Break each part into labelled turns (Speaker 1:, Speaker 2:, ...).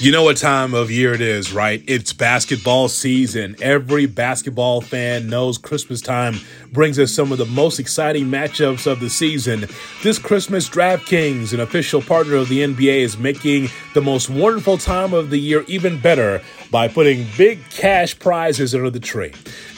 Speaker 1: You know what time of year it is, right? It's basketball season. Every basketball fan knows Christmas time brings us some of the most exciting matchups of the season. This Christmas, DraftKings, an official partner of the NBA, is making the most wonderful time of the year even better by putting big cash prizes under the tree.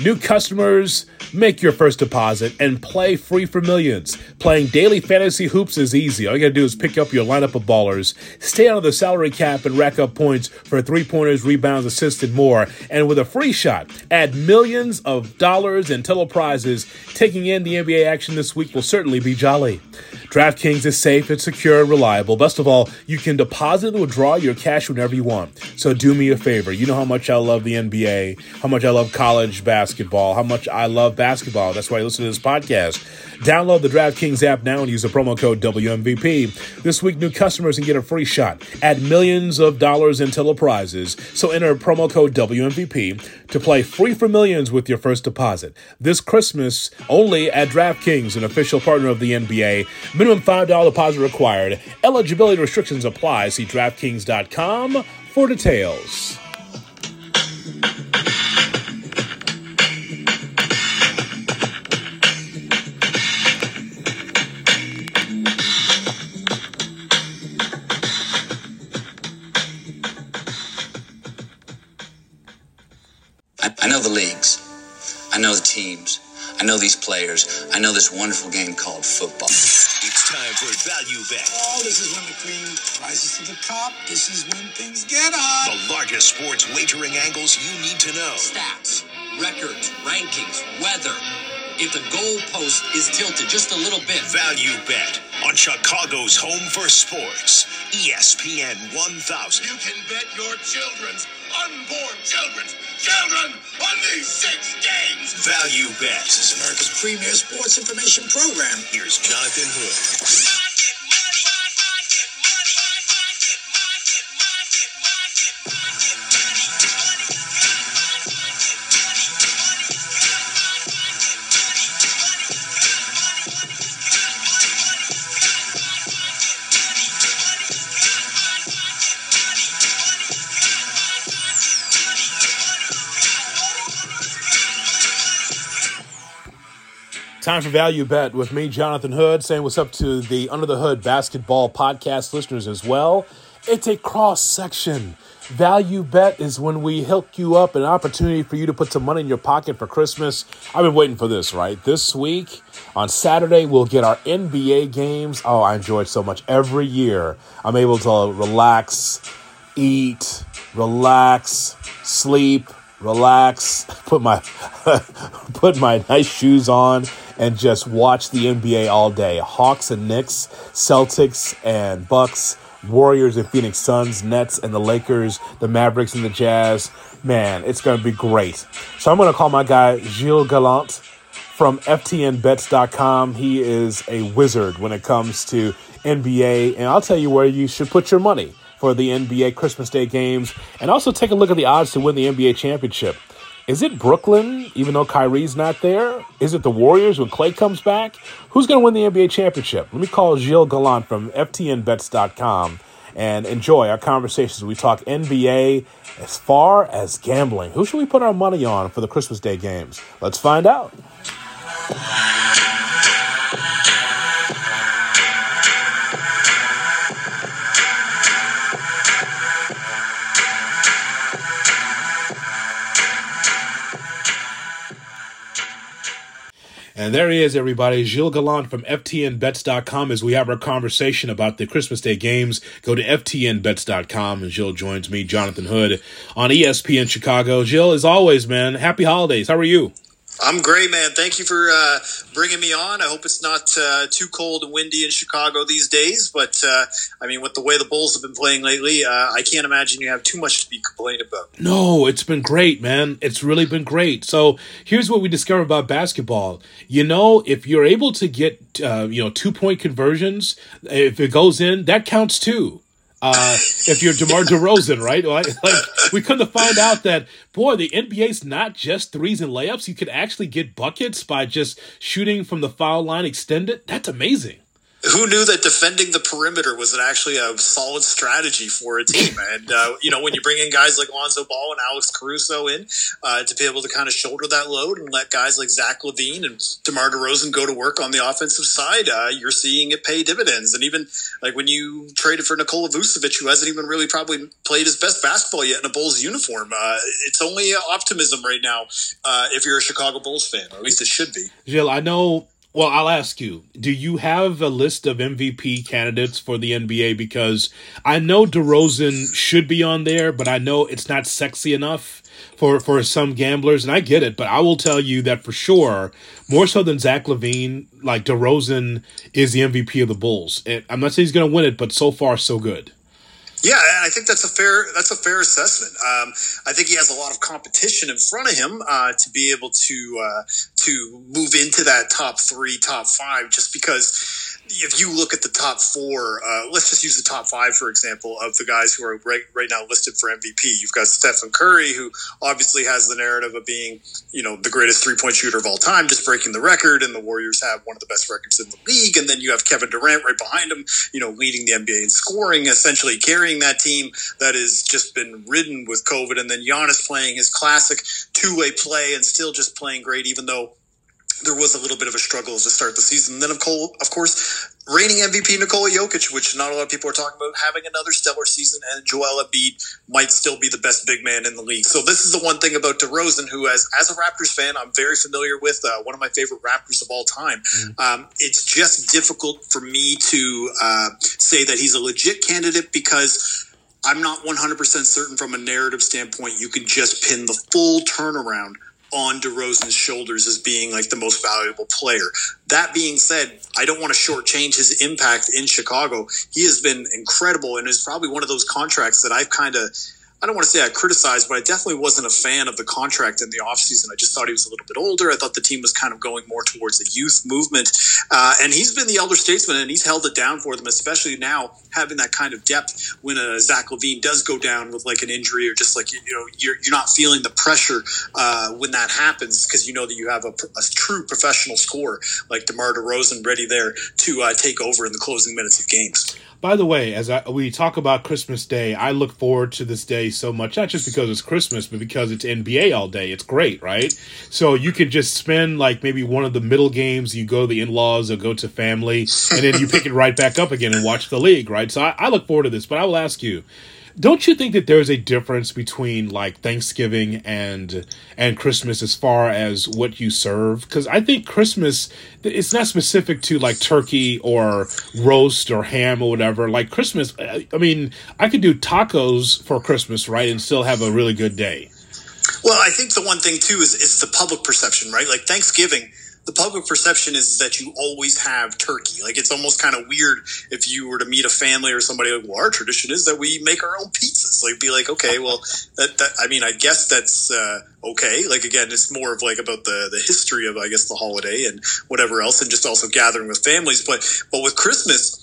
Speaker 1: New customers, make your first deposit and play free for millions. Playing daily fantasy hoops is easy. All you gotta do is pick up your lineup of ballers, stay under the salary cap, and rack up points for three pointers, rebounds, assists, and more. And with a free shot, add millions of dollars in total prizes. Taking in the NBA action this week will certainly be jolly. DraftKings is safe, it's secure, and reliable. Best of all, you can deposit and withdraw your cash whenever you want. So do me a favor. You know how much I love the NBA, how much I love college basketball, how much I love basketball. That's why I listen to this podcast. Download the DraftKings app now and use the promo code WMVP. This week, new customers can get a free shot at millions of dollars in total prizes. So enter promo code WMVP to play free for millions with your first deposit. This Christmas, only at DraftKings, an official partner of the NBA. Minimum $5 deposit required. Eligibility restrictions apply. See DraftKings.com for details.
Speaker 2: I, I know the leagues. I know the teams. I know these players. I know this wonderful game called football.
Speaker 3: It's time for Value Bet.
Speaker 4: Oh, this is when the cream rises to the top. This is when things get hot.
Speaker 3: The largest sports wagering angles you need to know.
Speaker 5: stats, records, rankings, weather. If the goalpost is tilted just a little bit,
Speaker 3: Value Bet on Chicago's home for sports. ESPN 1000.
Speaker 4: You can bet your children's unborn children on these six games.
Speaker 3: Value
Speaker 4: Bets is America's premier sports information program.
Speaker 3: Here's Jonathan Hood.
Speaker 1: Time for Value Bet with me, Jonathan Hood, saying what's up to the Under the Hood basketball podcast listeners as well. It's a cross section. Value Bet is when we hook you up an opportunity for you to put some money in your pocket for Christmas. I've been waiting for this, right? This week on Saturday, we'll get our NBA games. Oh, I enjoy it so much. Every year, I'm able to relax, eat, relax, sleep, relax, put my put my nice shoes on and just watch the NBA all day. Hawks and Knicks, Celtics and Bucks, Warriors and Phoenix Suns, Nets and the Lakers, the Mavericks and the Jazz. Man, it's to be great. So I'm to call my guy Gilles Gallant from FTNBets.com. He is a wizard when it comes to NBA, and I'll tell you where you should put your money for the NBA Christmas Day games, and also take a look at the odds to win the NBA championship. Is it Brooklyn, even though Kyrie's not there? Is it the Warriors when Klay comes back? Who's going to win the NBA championship? Let me call Gilles Gallant from FTNBets.com and enjoy our conversations. We talk NBA as far as gambling. Who should we put our money on for the Christmas Day games? Let's find out. And there he is, everybody. Gilles Gallant from FTNBets.com as we have our conversation about the Christmas Day games. Go to FTNBets.com and Gilles joins me, Jonathan Hood, on ESPN Chicago. Gilles, as always, man, happy holidays. How are you?
Speaker 6: I'm great, man. Thank you for uh, bringing me on. I hope it's not uh, too cold and windy in Chicago these days. But uh, I mean, with the way the Bulls have been playing lately, uh, I can't imagine you have too much to be complaining about.
Speaker 1: No, it's been great, man. It's really been great. So here's what we discovered about basketball. You know, if you're able to get, uh, you know, two point conversions, if it goes in, that counts too. Uh, if you're DeMar DeRozan, right? Like, like we come to find out that boy, the NBA's not just threes and layups. You could actually get buckets by just shooting from the foul line extended. That's amazing.
Speaker 6: Who knew that defending the perimeter was actually a solid strategy for a team? And uh, you know, when you bring in guys like Lonzo Ball and Alex Caruso in uh, to be able to kind of shoulder that load and let guys like Zach LaVine and DeMar DeRozan go to work on the offensive side, uh, you're seeing it pay dividends. And even like when you traded for Nikola Vucevic, who hasn't even really probably played his best basketball yet in a Bulls uniform, uh, it's only optimism right now uh, if you're a Chicago Bulls fan, or at least it should be.
Speaker 1: Gilles, I know well, I'll ask you, do you have a list of MVP candidates for the NBA? Because I know DeRozan should be on there, but I know it's not sexy enough for, for some gamblers, and I get it, but I will tell you that for sure, more so than Zach LaVine, like DeRozan is the MVP of the Bulls. And I'm not saying he's going to win it, but so far, so good.
Speaker 6: Yeah, I think that's a fair that's a fair assessment. Um, I think he has a lot of competition in front of him uh, to be able to uh, to move into that top three, top five, just because if you look at the top four, uh, let's just use the top five for example of the guys who are right, right now listed for MVP. You've got Stephen Curry, who obviously has the narrative of being, you know, the greatest three point shooter of all time, just breaking the record, and the Warriors have one of the best records in the league. And then you have Kevin Durant right behind him, you know, leading the NBA in scoring, essentially carrying that team that has just been ridden with COVID. And then Giannis playing his classic two way play and still just playing great, even though there was a little bit of a struggle to start the season. Then, of, course, reigning MVP Nikola Jokic, which not a lot of people are talking about, having another stellar season, and Joel Embiid might still be the best big man in the league. So this is the one thing about DeRozan, who, as as a Raptors fan, I'm very familiar with. Uh, one of my favorite Raptors of all time. Mm. Um, it's just difficult for me to uh, say that he's a legit candidate because. I'm not 100% certain from a narrative standpoint you can just pin the full turnaround on DeRozan's shoulders as being like the most valuable player. That being said, I don't want to shortchange his impact in Chicago. He has been incredible and is probably one of those contracts that I've kind of I don't want to say I criticized, but I definitely wasn't a fan of the contract in the offseason. I just thought he was a little bit older. I thought the team was kind of going more towards the youth movement. Uh, and he's been the elder statesman and he's held it down for them, especially now having that kind of depth when a Zach LaVine does go down with like an injury or just like, you know, you're, you're not feeling the pressure uh, when that happens because you know that you have a, a, true professional scorer like DeMar DeRozan ready there to uh, take over in the closing minutes of games.
Speaker 1: By the way, as I, we talk about Christmas Day, I look forward to this day so much, not just because it's Christmas, but because it's NBA all day. It's great, right? So you could just spend like maybe one of the middle games, you go to the in laws or go to family, and then you pick it right back up again and watch the league, right? So I, I look forward to this, but I will ask you don't you think that there's a difference between like Thanksgiving and and Christmas as far as what you serve? Because I think Christmas it's not specific to like turkey or roast or ham or whatever. Like Christmas, uh, I mean, I could do tacos for Christmas, right, and still have a really good day.
Speaker 6: Well, I think the one thing too is is the public perception, right? Like Thanksgiving the public perception is that you always have turkey. Like it's almost kind of weird if you were to meet a family or somebody like, well, our tradition is that we make our own pizzas. Like be like, okay, well, that, that I mean, I guess that's uh, okay. Like again, it's more of like about the the history of I guess the holiday and whatever else, and just also gathering with families. But but with Christmas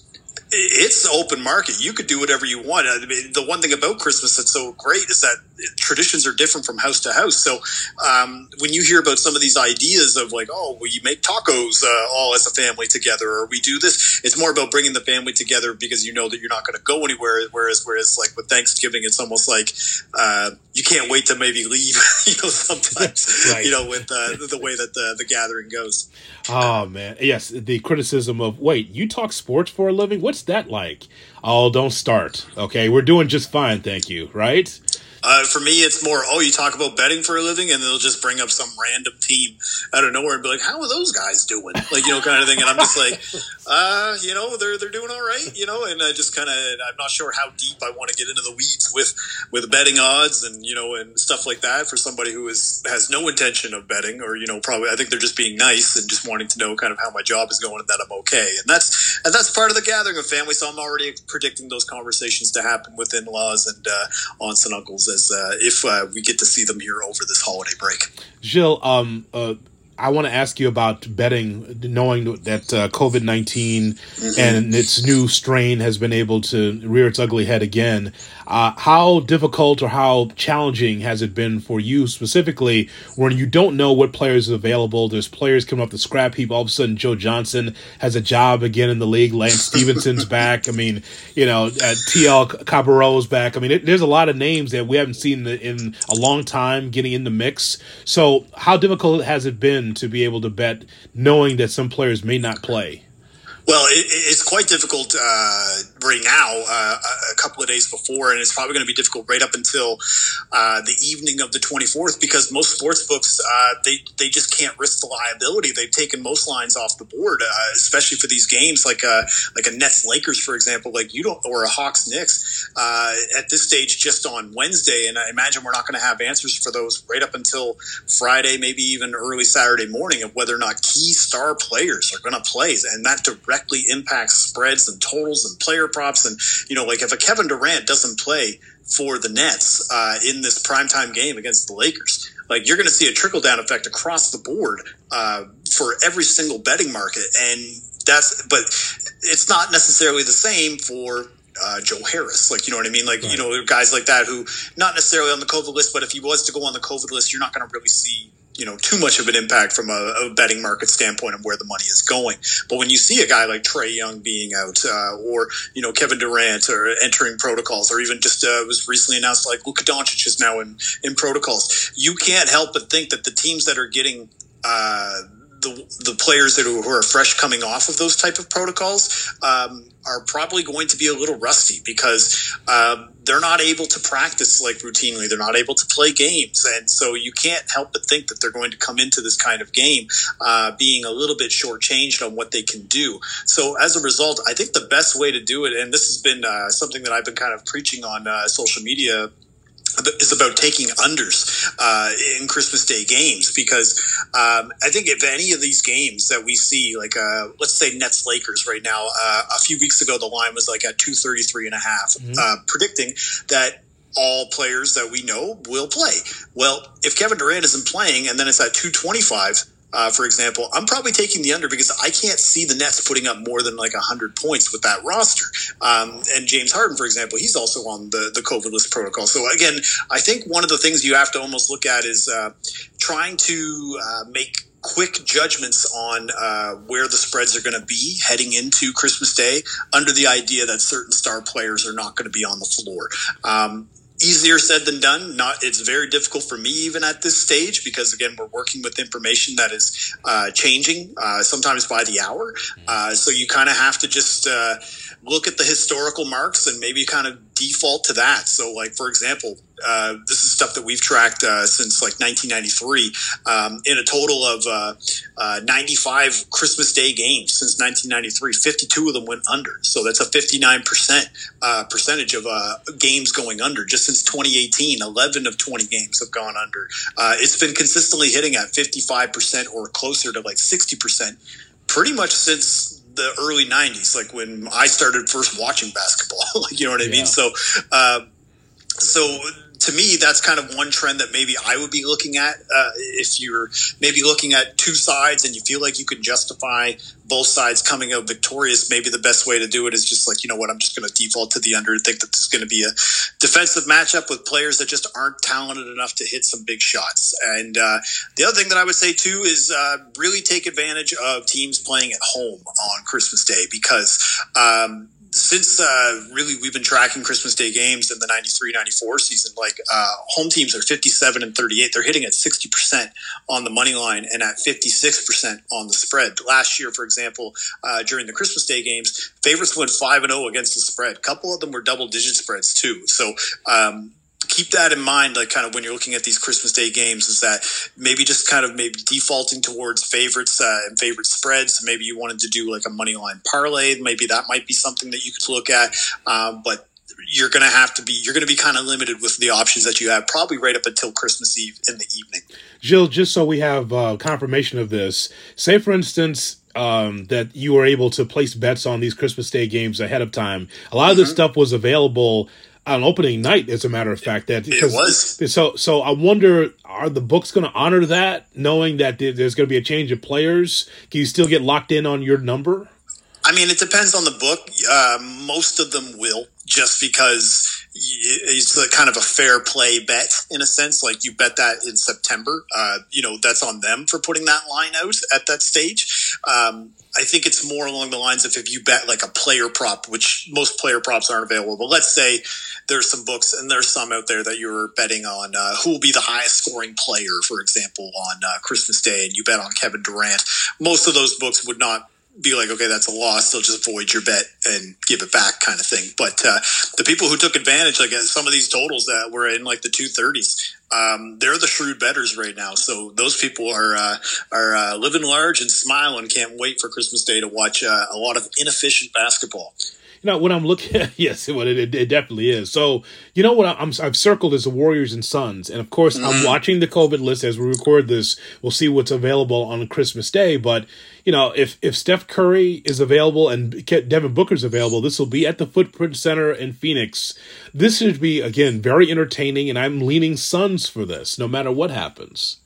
Speaker 6: it's open market. You could do whatever you want. I mean, the one thing about Christmas that's so great is that traditions are different from house to house. So um, when you hear about some of these ideas of like, oh, we make tacos uh, all as a family together, or we do this, it's more about bringing the family together because you know that you're not going to go anywhere. Whereas, whereas like with Thanksgiving, it's almost like uh, you can't wait to maybe leave. you know, sometimes right. you know with uh, the way that the the gathering goes.
Speaker 1: Oh man, yes, the criticism of wait, you talk sports for a living. What's that like? Oh, don't start. Okay, we're doing just fine, thank you. Right?
Speaker 6: Uh, for me, it's more, oh, you talk about betting for a living, and they'll just bring up some random team out of nowhere and be like, how are those guys doing? Like, you know, kind of thing. And I'm just like, uh, you know, they're, they're doing all right, you know, and I just kind of, I'm not sure how deep I want to get into the weeds with, with betting odds and, you know, and stuff like that for somebody who is, has no intention of betting or, you know, probably, I think they're just being nice and just wanting to know kind of how my job is going and that I'm okay. And that's, and that's part of the gathering of family. So I'm already predicting those conversations to happen with in-laws and, uh, aunts and uncles as uh, if uh, we get to see them here over this holiday break.
Speaker 1: Gilles, um, uh, I want to ask you about betting, knowing that uh, COVID 19 mm-hmm. and its new strain has been able to rear its ugly head again. Uh, how difficult or how challenging has it been for you specifically when you don't know what players are available? There's players coming off the scrap heap. All of a sudden, Joe Johnson has a job again in the league. Lance Stephenson's back. I mean, you know, uh, TL Cabarro's back. I mean, it, there's a lot of names that we haven't seen in a long time getting in the mix. So, how difficult has it been to be able to bet knowing that some players may not play?
Speaker 6: Well, it, it's quite difficult uh, right now, uh, a couple of days before, and it's probably going to be difficult right up until uh, the evening of the 24th because most sports books uh, they they just can't risk the liability. They've taken most lines off the board, uh, especially for these games like uh, like a Nets Lakers, for example. Like you don't, or a Hawks Knicks at this stage, just on Wednesday, and I imagine we're not going to have answers for those right up until Friday, maybe even early Saturday morning of whether or not key star players are going to play, and that direct directly impacts spreads and totals and player props. And, you know, like if a Kevin Durant doesn't play for the Nets uh, in this primetime game against the Lakers, like you're going to see a trickle down effect across the board uh, for every single betting market. And that's, but it's not necessarily the same for uh, Joe Harris. Like, you know what I mean? Like, right. you know, guys like that who not necessarily on the COVID list, but if he was to go on the COVID list, you're not going to really see you know too much of an impact from a, a, betting market standpoint of where the money is going. But when you see a guy like Trae Young being out, uh, or you know Kevin Durant or entering protocols, or even just uh, was recently announced like Luka Doncic is now in in protocols, you can't help but think that the teams that are getting uh, the the players that are, who are fresh coming off of those type of protocols um, are probably going to be a little rusty because um, they're not able to practice like routinely. They're not able to play games, and so you can't help but think that they're going to come into this kind of game uh, being a little bit shortchanged on what they can do. So as a result, I think the best way to do it, and this has been uh, something that I've been kind of preaching on uh, social media is about taking unders uh, in Christmas Day games because um, I think if any of these games that we see, like uh, let's say Nets Lakers right now, uh, a few weeks ago the line was like at 233 and a half, mm-hmm. Uh, predicting that all players that we know will play. Well, if Kevin Durant isn't playing and then it's at 225, uh, for example, I'm probably taking the under because I can't see the Nets putting up more than like 100 points with that roster. Um, and James Harden, for example, he's also on the, the COVID list protocol. So, again, I think one of the things you have to almost look at is uh, trying to uh, make quick judgments on uh, where the spreads are going to be heading into Christmas Day under the idea that certain star players are not going to be on the floor. Um, easier said than done. Not it's very difficult for me even at this stage because again we're working with information that is uh, changing uh, sometimes by the hour. Uh, so you kind of have to just uh, look at the historical marks and maybe kind of default to that. So, like for example, uh, this is stuff that we've tracked uh, since like 1993. Um, in a total of uh, uh 95 Christmas Day games since 1993, 52 of them went under. So that's a 59 percent uh, percentage of uh, games going under. Just since 2018, 11 of 20 games have gone under. it's been consistently hitting at 55 percent or closer to like 60 percent, pretty much since the early 90s like when i started first watching basketball like you know what i yeah. mean so uh, so to me, that's kind of one trend that maybe I would be looking at. Uh, if you're maybe looking at two sides and you feel like you can justify both sides coming out victorious, maybe the best way to do it is just like, you know what, I'm just going to default to the under and think that this is going to be a defensive matchup with players that just aren't talented enough to hit some big shots. And uh, the other thing that I would say too is uh, really take advantage of teams playing at home on Christmas Day because. Um, since uh, really we've been tracking Christmas Day games in the 93 94 season, like uh, home teams are 57 and 38. They're hitting at 60% on the money line and at 56% on the spread. Last year, for example, uh, during the Christmas Day games, favorites went 5 and 0 against the spread. A couple of them were double digit spreads too. So, um, keep that in mind, like kind of when you're looking at these Christmas Day games, is that maybe just kind of maybe defaulting towards favorites uh, and favorite spreads. Maybe you wanted to do like a money line parlay. Maybe that might be something that you could look at. Um, but you're going to have to be you're going to be kind of limited with the options that you have probably right up until christmas eve in the evening
Speaker 1: Gilles just so we have uh, confirmation of this say for instance um, that you were able to place bets on these Christmas Day games ahead of time. A lot of this stuff was available on opening night, as a matter of fact. That
Speaker 6: It was.
Speaker 1: so. So I wonder, are the books going to honor that, knowing that there's going to be a change of players? Can you still get locked in on your number?
Speaker 6: I mean, it depends on the book. Uh, most of them will, just because it's a kind of a fair play bet in a sense. Like you bet that in September, uh, you know, that's on them for putting that line out at that stage. Um, I think it's more along the lines of if you bet like a player prop, which most player props aren't available. But let's say there's some books and there's some out there that you're betting on uh, who will be the highest scoring player, for example, on uh, Christmas Day, and you bet on Kevin Durant. Most of those books would not be like, okay, that's a loss. They'll just void your bet and give it back, kind of thing. But uh, the people who took advantage, like some of these totals that were in like the two thirties, um, they're the shrewd betters right now. So those people are uh, are uh, living large and smiling. Can't wait for Christmas Day to watch uh, a lot of inefficient basketball.
Speaker 1: You know, what I'm looking at, yes, well, it, it, it definitely is. So, you know what I'm, I've circled is the Warriors and Suns. And of course, I'm watching the COVID list as we record this. We'll see what's available on Christmas Day. But, you know, if, if Steph Curry is available and Devin Booker's available, this will be at the Footprint Center in Phoenix. This should be, again, very entertaining. And I'm leaning Suns for this, no matter what happens.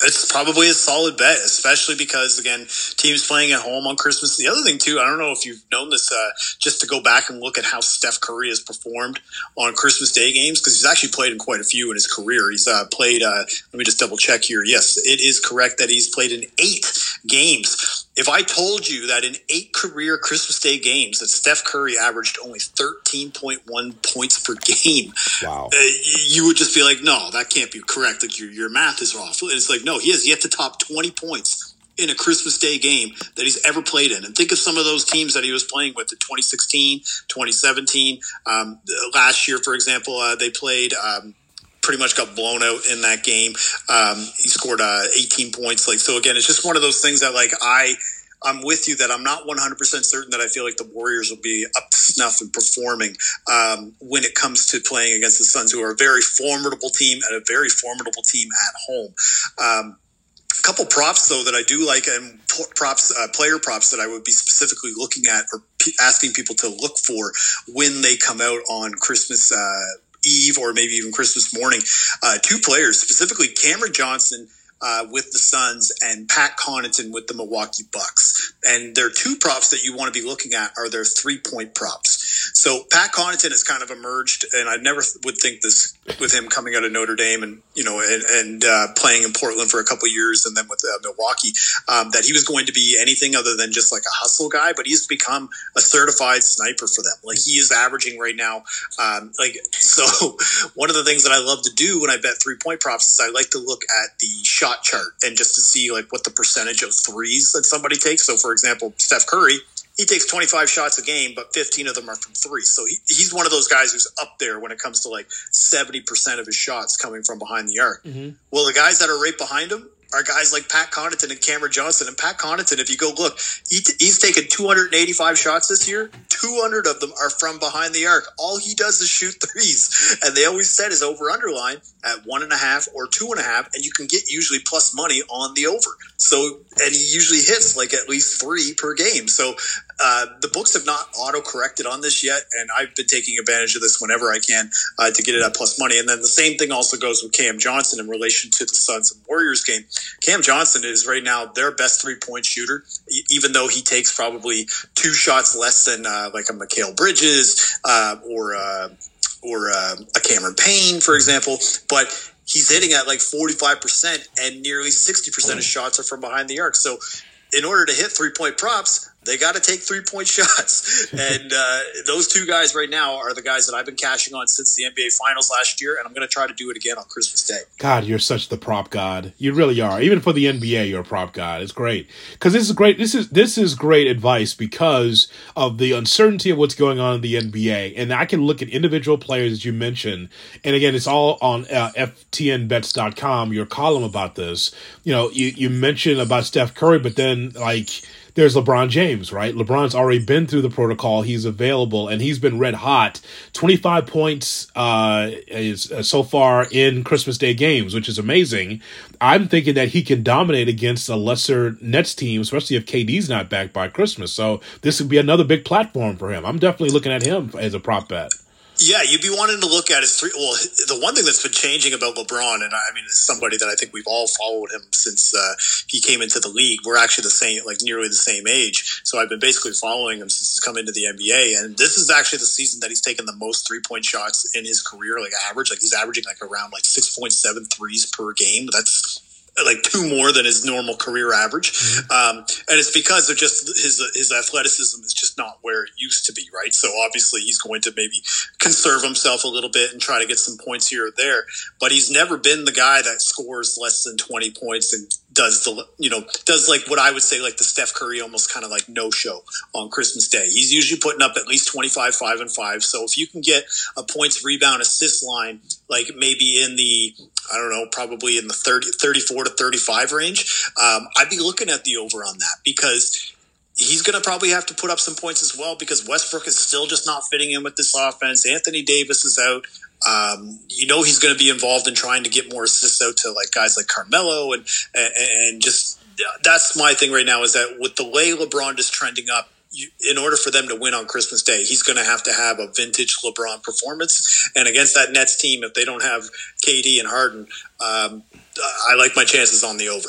Speaker 6: It's probably a solid bet, especially because again, teams playing at home on Christmas. The other thing too, I don't know if you've known this, uh, just to go back and look at how Steph Curry has performed on Christmas Day games because he's actually played in quite a few in his career. He's uh, played. Uh, let me just double check here. Yes, it is correct that he's played in eight games. If I told you that in eight career Christmas Day games that Steph Curry averaged only 13.1 points per game,
Speaker 1: Wow.
Speaker 6: uh, you would just be like, no, that can't be correct. Like your, your math is off. And it's like, no, he has yet to top 20 points in a Christmas Day game that he's ever played in. And think of some of those teams that he was playing with in 2016, 2017. Um, last year, for example, uh, they played. Um, pretty much got blown out in that game. Um, he scored uh, 18 points. Like so, again, it's just one of those things that like I. I'm with you that I'm not 100% certain that I feel like the Warriors will be up to snuff and performing um, when it comes to playing against the Suns, who are a very formidable team and a very formidable team at home. Um, a couple props though that I do like and props uh, player props that I would be specifically looking at or p- asking people to look for when they come out on Christmas uh, Eve or maybe even Christmas morning. Uh, two players specifically Cameron Johnson. Uh, with the Suns and Pat Connaughton with the Milwaukee Bucks, and their two props that you want to be looking at are their three point props. So Pat Connaughton has kind of emerged, and I never would think this with him coming out of Notre Dame and you know and, and uh, playing in Portland for a couple years, and then with uh, Milwaukee, um, that he was going to be anything other than just like a hustle guy. But he's become a certified sniper for them. Like he is averaging right now. Um, like so, one of the things that I love to do when I bet three point props is I like to look at the shot chart and just to see like what the percentage of threes that somebody takes. So, for example, Steph Curry he takes 25 shots a game, but 15 of them are from three. So he, he's one of those guys who's up there when it comes to like 70% of his shots coming from behind the arc. Mm-hmm. Well, the guys that are right behind him are guys like Pat Connaughton and Cameron Johnson. And Pat Connaughton, if you go look, he t- he's taken 285 shots this year. 200 of them are from behind the arc. All he does is shoot threes. And they always said his over underline at one and a half or two and a half. And you can get usually plus money on the over. So, and he usually hits like at least three per game. So, uh, the books have not auto corrected on this yet, and I've been taking advantage of this whenever I can uh, to get it at plus money. And then the same thing also goes with Cam Johnson in relation to the Suns and Warriors game. Cam Johnson is right now their best three point shooter, even though he takes probably two shots less than uh, like a Mikal Bridges uh, or uh, or uh, a Cameron Payne, for example. But he's hitting at like 45%, and nearly 60% of shots are from behind the arc. So, in order to hit three point props, they got to take three point shots. and uh, those two guys right now are the guys that I've been cashing on since the NBA Finals last year, and I'm going to try to do it again on Christmas Day.
Speaker 1: God, you're such the prop god. You really are. Even for the NBA, you're a prop god. It's great because this is great. This is this is great advice because of the uncertainty of what's going on in the NBA, and I can look at individual players as you mentioned. And again, it's all on uh, FTNBets.com. Your column about this. You know, you you mentioned about Steph Curry, but then like there's LeBron James, right? LeBron's already been through the protocol. He's available and he's been red hot. 25 points uh, is uh, so far in Christmas Day games, which is amazing. I'm thinking that he can dominate against a lesser Nets team, especially if KD's not back by Christmas. So this would be another big platform for him. I'm definitely looking at him as a prop bet.
Speaker 6: Yeah, you'd be wanting to look at his three. Well, the one thing that's been changing about LeBron, and I mean, it's somebody that I think we've all followed him since uh, he came into the league. We're actually the same, like nearly the same age. So I've been basically following him since he's come into the NBA. And this is actually the season that he's taken the most three point shots in his career, like average. Like he's averaging like around like 6.7 threes per game. That's like two more than his normal career average, mm-hmm. um, and it's because of just his his athleticism is just not where it used to be, right? So obviously he's going to maybe conserve himself a little bit and try to get some points here or there, but he's never been the guy that scores less than twenty points and does the you know does like what I would say like the Steph Curry almost kind of like no show on Christmas Day. He's usually putting up at least 25 5 and 5. So if you can get a points rebound assist line like maybe in the I don't know, probably in the 30 34 to 35 range, um, I'd be looking at the over on that because he's going to probably have to put up some points as well because Westbrook is still just not fitting in with this offense. Anthony Davis is out. Um, you know he's going to be involved in trying to get more assists out to like guys like Carmelo and and just that's my thing right now is that with the way LeBron is trending up, in order for them to win on Christmas Day, he's going to have to have a vintage LeBron performance. And against that Nets team, if they don't have KD and Harden, um, I like my chances on the over.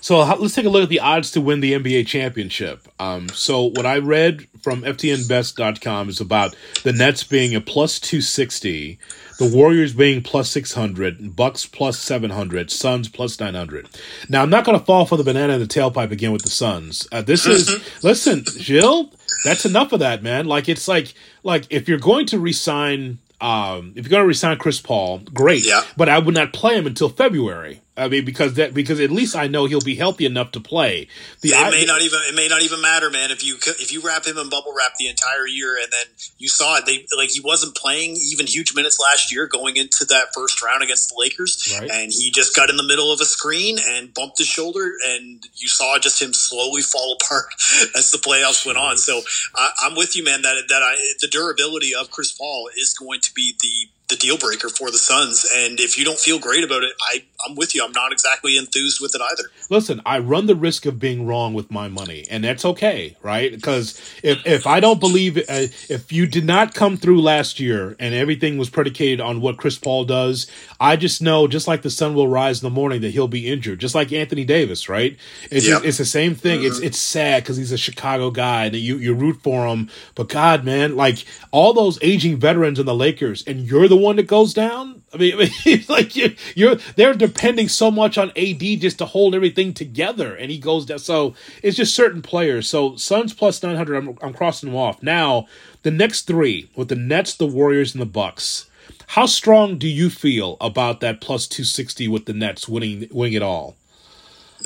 Speaker 1: So let's take a look at the odds to win the NBA championship. Um, so what I read from FTNBets.com is about the Nets being a plus 260, the Warriors being plus 600, Bucks plus 700, Suns plus 900. Now, I'm not going to fall for the banana in the tailpipe again with the Suns. Uh, this is, listen, Gilles, that's enough of that, man. Like, it's like, like if you're going to resign, um, if you're going to resign Chris Paul, great.
Speaker 6: Yeah.
Speaker 1: But I would not play him until February. I mean, because that because at least I know he'll be healthy enough to play.
Speaker 6: The it may not even it may not even matter, man. If you if you wrap him in bubble wrap the entire year, and then you saw it, they like he wasn't playing even huge minutes last year going into that first round against the Lakers, right. and he just got in the middle of a screen and bumped his shoulder, and you saw just him slowly fall apart as the playoffs went on. So I, I'm with you, man. That that I the durability of Chris Paul is going to be the the deal breaker for the Suns. And if you don't feel great about it, I, I'm with you. I'm not exactly enthused with it either.
Speaker 1: Listen, I run the risk of being wrong with my money, and that's okay, right? Because if, if I don't believe, uh, if you did not come through last year and everything was predicated on what Chris Paul does, I just know, just like the sun will rise in the morning, that he'll be injured, just like Anthony Davis, right? It's, yep. it's the same thing. Mm-hmm. It's, it's sad because he's a Chicago guy and you, you root for him. But God, man, like all those aging veterans in the Lakers, and you're the the one that goes down? I mean, I mean it's like you, you're they're depending so much on AD just to hold everything together, and he goes down. So it's just certain players. So Suns plus nine hundred. I'm, I'm crossing them off now. The next three with the Nets, the Warriors, and the Bucks. How strong do you feel about that plus two sixty with the Nets winning winning it all?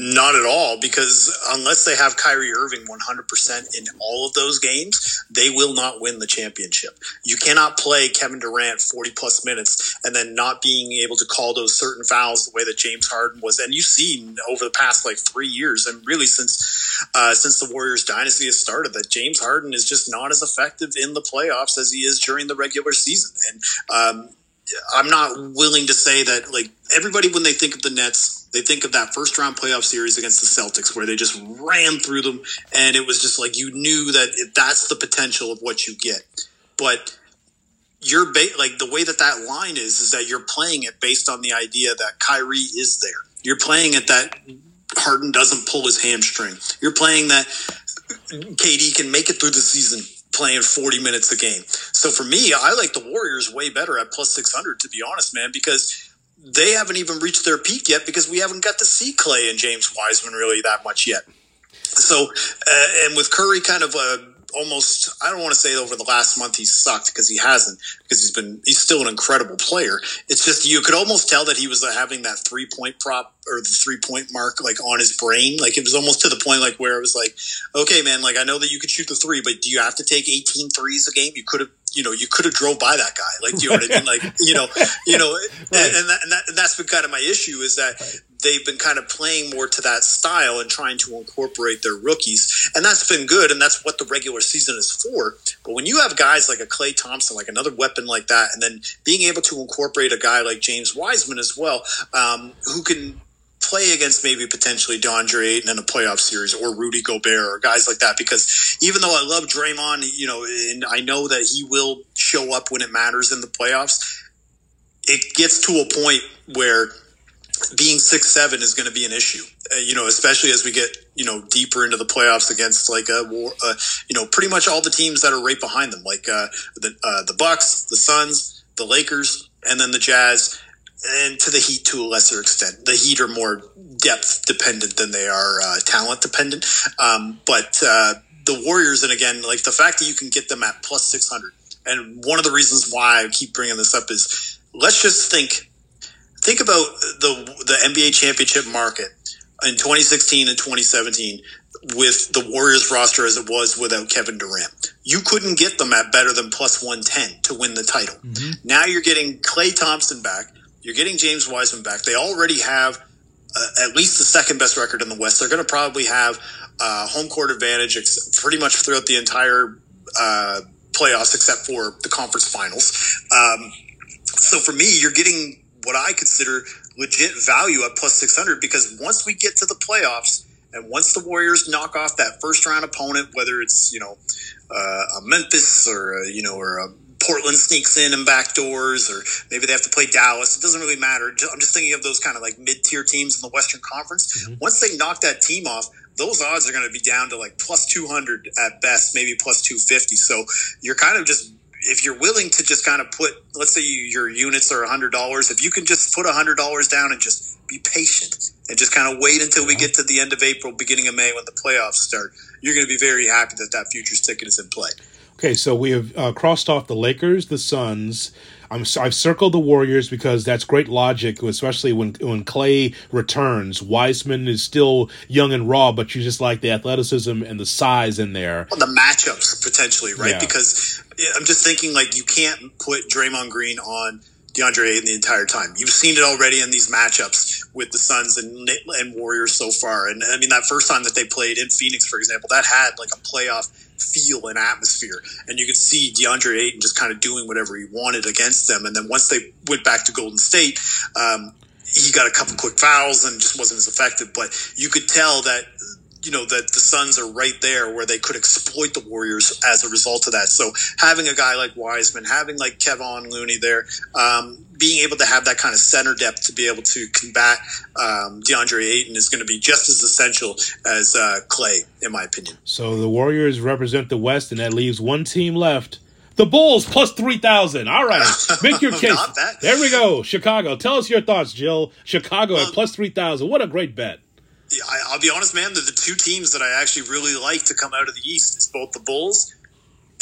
Speaker 6: Not at all, because unless they have Kyrie Irving 100% in all of those games, they will not win the championship. You cannot play Kevin Durant 40 plus minutes and then not being able to call those certain fouls the way that James Harden was. And you've seen over the past like three years, and really since uh, since the Warriors dynasty has started, that James Harden is just not as effective in the playoffs as he is during the regular season. And um, I'm not willing to say that like everybody when they think of the Nets they think of that first round playoff series against the Celtics where they just ran through them, and it was just like you knew that that's the potential of what you get. But you're ba- like the way that that line is is that you're playing it based on the idea that Kyrie is there. You're playing it that Harden doesn't pull his hamstring. You're playing that KD can make it through the season playing 40 minutes a game. So for me, I like the Warriors way better at plus 600 to be honest, man, because they haven't even reached their peak yet because we haven't got to see Klay and James Wiseman really that much yet. So, uh, and with Curry kind of uh, almost, I don't want to say over the last month he sucked because he hasn't, because he's been, he's still an incredible player. It's just, you could almost tell that he was uh, having that three point prop or the three point mark like on his brain. Like it was almost to the point like where it was like, okay, man, like I know that you could shoot the three, but do you have to take 18 threes a game? You could have you know, you could have drove by that guy. Like, you know what I mean? Like, you know, you know, right. and, and, that, and, that, and, that's been kind of my issue is that they've been kind of playing more to that style and trying to incorporate their rookies. And that's been good. And that's what the regular season is for. But when you have guys like a Klay Thompson, like another weapon like that, and then being able to incorporate a guy like James Wiseman as well, um, who can play against maybe potentially DeAndre Ayton in a playoff series or Rudy Gobert or guys like that. Because even though I love Draymond, you know, and I know that he will show up when it matters in the playoffs, it gets to a point where being six seven is going to be an issue. Uh, you know, especially as we get you know deeper into the playoffs against like a war, uh, you know, pretty much all the teams that are right behind them, like uh, the uh, the Bucks, the Suns, the Lakers, and then the Jazz, and to the Heat to a lesser extent. The Heat are more depth dependent than they are uh, talent dependent, um, but uh, the Warriors, and again, like the fact that you can get them at plus six hundred, and one of the reasons why I keep bringing this up is let's just think think about the the NBA championship market in 2016 and 2017 with the Warriors roster as it was without Kevin Durant. You couldn't get them at better than plus 110 to win the title. Mm-hmm. Now you're getting Klay Thompson back. You're getting James Wiseman back. They already have uh, at least the second best record in the West. They're going to probably have uh, home court advantage ex- pretty much throughout the entire uh, playoffs, except for the conference finals. Um, so for me, you're getting what I consider legit value at plus 600 because once we get to the playoffs and once the Warriors knock off that first round opponent, whether it's, you know, uh, a Memphis or, a, you know, or a Portland sneaks in and back doors, or maybe they have to play Dallas. It doesn't really matter. I'm just thinking of those kind of like mid tier teams in the Western Conference. Mm-hmm. Once they knock that team off, those odds are going to be down to like plus 200 at best, maybe plus 250. So you're kind of just if you're willing to just kind of put, let's say you, your units are hundred dollars, if you can just put hundred dollars down and just be patient and just kind of wait until we get to the end of April, beginning of May when the playoffs start, you're going to be very happy that that futures ticket is in play.
Speaker 1: Okay, so we have uh, crossed off the Lakers, the Suns, I'm I've circled the Warriors because that's great logic, especially when when Klay returns. Wiseman is still young and raw, but you just like the athleticism and the size in there.
Speaker 6: Well, the matchups potentially, right? Yeah. Because I'm just thinking like you can't put Draymond Green on DeAndre Ayton the entire time. You've seen it already in these matchups with the Suns and, and Warriors so far. And I mean, that first time that they played in Phoenix, for example, that had like a playoff feel and atmosphere. And you could see DeAndre Ayton just kind of doing whatever he wanted against them. And then once they went back to Golden State, um, he got a couple quick fouls and just wasn't as effective. But you could tell that you know that the Suns are right there where they could exploit the Warriors as a result of that. So having a guy like Wiseman, having like Kevon Looney there, um, being able to have that kind of center depth to be able to combat um, DeAndre Ayton is going to be just as essential as uh, Klay, in my opinion.
Speaker 1: So the Warriors represent the West, and that leaves one team left. The Bulls plus 3,000. All right. Make your case. there we go. Chicago. Tell us your thoughts, Gilles. Chicago well, at plus 3,000. What a great bet.
Speaker 6: I, will be honest, man. The, the two teams that I actually really like to come out of the East is both the Bulls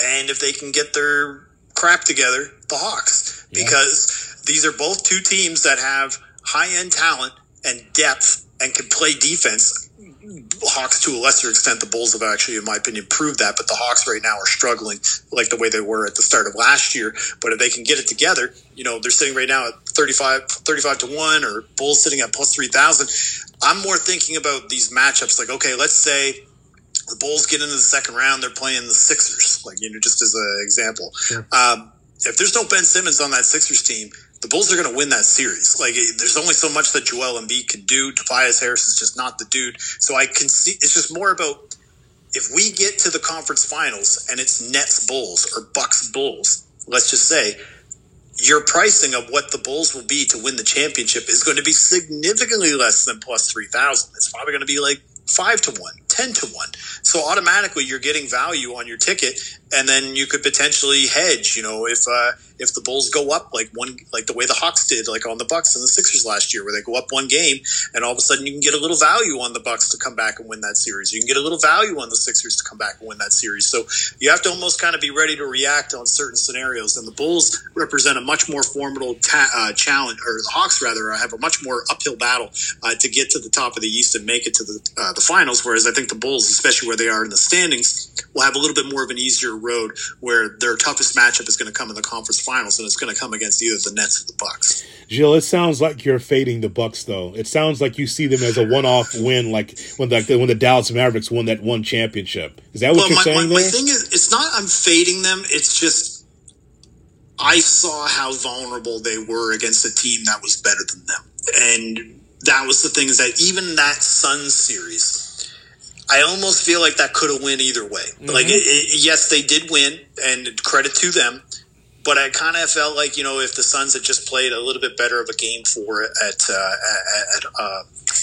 Speaker 6: and if they can get their crap together, the Hawks. Yeah. Because these are both two teams that have high end talent and depth and can play defense. Hawks to a lesser extent, the Bulls have actually, in my opinion, proved that. But the Hawks right now are struggling like the way they were at the start of last year. But if they can get it together, you know, they're sitting right now at 35, 35 to 1 or Bulls sitting at plus 3,000. I'm more thinking about these matchups like, okay, let's say the Bulls get into the second round, they're playing the Sixers, like, you know, just as an example. Sure. Um, if there's no Ben Simmons on that Sixers team, the Bulls are going to win that series. Like, there's only so much that Joel Embiid can do. Tobias Harris is just not the dude. So I can see it's just more about if we get to the conference finals and it's Nets Bulls or Bucks Bulls, let's just say your pricing of what the Bulls will be to win the championship is going to be significantly less than plus 3,000. It's probably going to be like 5 to 1, 10 to 1. So automatically you're getting value on your ticket and then you could potentially hedge, you know, if uh, if the Bulls go up like one like the way the Hawks did like on the Bucks and the Sixers last year where they go up one game and all of a sudden you can get a little value on the Bucks to come back and win that series. You can get a little value on the Sixers to come back and win that series. So you have to almost kind of be ready to react on certain scenarios and the Bulls represent a much more formidable ta- uh, challenge or the Hawks rather have a much more uphill battle uh, to get to the top of the East and make it to the uh, the finals whereas I think the Bulls, especially where they are in the standings, will have a little bit more of an easier road where their toughest matchup is going to come in the conference finals, and it's going to come against either the Nets or the Bucks.
Speaker 1: Gilles, it sounds like you're fading the Bucks, though. It sounds like you see them as a one-off win, like when the when the Dallas Mavericks won that one championship. Is that what well, you're
Speaker 6: my,
Speaker 1: saying?
Speaker 6: My,
Speaker 1: my
Speaker 6: thing is, it's not I'm fading them. It's just I saw how vulnerable they were against a team that was better than them, and that was the thing is that even that Suns series. I almost feel like that could have went either way. Mm-hmm. Like, it, it, yes, they did win, and credit to them. But I kind of felt like you know if the Suns had just played a little bit better of a game four at uh, at, uh,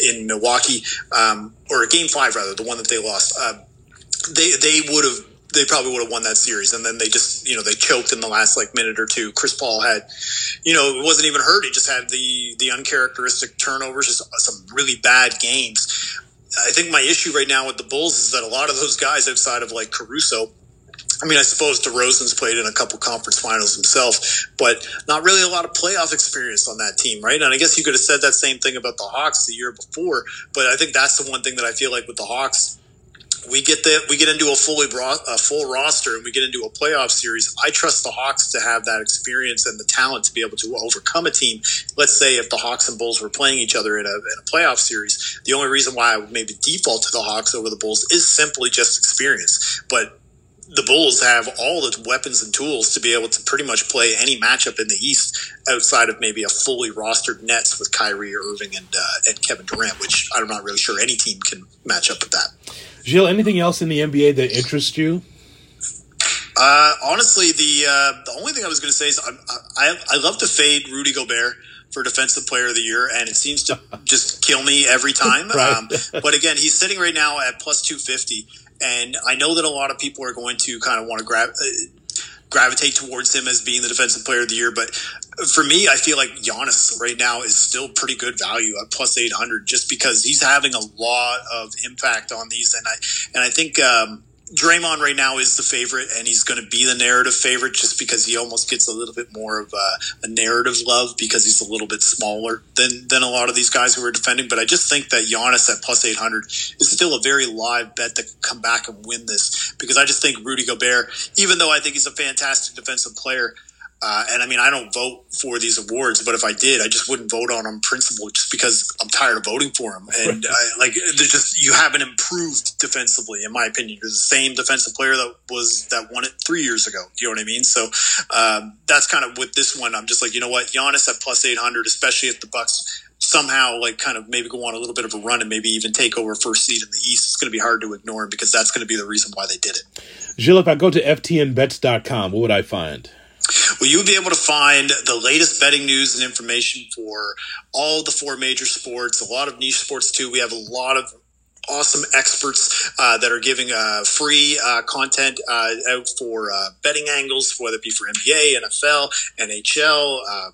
Speaker 6: in Milwaukee um, or game five rather the one that they lost, uh, they they would have they probably would have won that series. And then they just, you know, they choked in the last like minute or two. Chris Paul had, you know, it wasn't even hurt. He just had the the uncharacteristic turnovers, just some really bad games. I think my issue right now with the Bulls is that a lot of those guys outside of like Caruso I mean, I suppose DeRozan's played in a couple conference finals himself, but not really a lot of playoff experience on that team, right? And I guess you could have said that same thing about the Hawks the year before, but I think that's the one thing that I feel like with the Hawks, we get the we get into a fully bro- a full roster and we get into a playoff series. I trust the Hawks to have that experience and the talent to be able to overcome a team. Let's say if the Hawks and Bulls were playing each other in a, in a playoff series, the only reason why I would maybe default to the Hawks over the Bulls is simply just experience. But the Bulls have all the weapons and tools to be able to pretty much play any matchup in the East outside of maybe a fully rostered Nets with Kyrie Irving and uh, and Kevin Durant, which I'm not really sure any team can match up with that.
Speaker 1: Gilles, anything else in the NBA that interests you?
Speaker 6: Uh, honestly, the uh, the only thing I was going to say is I, I, I love to fade Rudy Gobert for Defensive Player of the Year, and it seems to just kill me every time. right. um, but again, he's sitting right now at plus two fifty, and I know that a lot of people are going to kind of want to grab. Uh, gravitate towards him as being the defensive player of the year. But for me, I feel like Giannis right now is still pretty good value at plus 800 just because he's having a lot of impact on these. And I, and I think, um, Draymond right now is the favorite, and he's going to be the narrative favorite just because he almost gets a little bit more of a, a, narrative love because he's a little bit smaller than than a lot of these guys who are defending. But I just think that Giannis at plus eight hundred is still a very live bet to come back and win this because I just think Rudy Gobert, even though I think he's a fantastic defensive player, uh, and I mean, I don't vote for these awards, but if I did, I just wouldn't vote on them principle just because I'm tired of voting for them. And I, like, there's just you haven't improved defensively, in my opinion. You're the same defensive player that was that won it three years ago. You know what I mean? So um, that's kind of with this one. I'm just like, you know what, Giannis at plus 800, especially if the Bucks somehow like kind of maybe go on a little bit of a run and maybe even take over first seed in the East. It's going to be hard to ignore him because that's going to be the reason why they did it.
Speaker 1: Gilles, if I go to ftnbets.com, what would I find?
Speaker 6: Well, you'll be able to find the latest betting news and information for all the four major sports, a lot of niche sports too. We have a lot of awesome experts uh, that are giving uh, free uh, content uh, out for uh, betting angles, whether it be for NBA, NFL, NHL uh,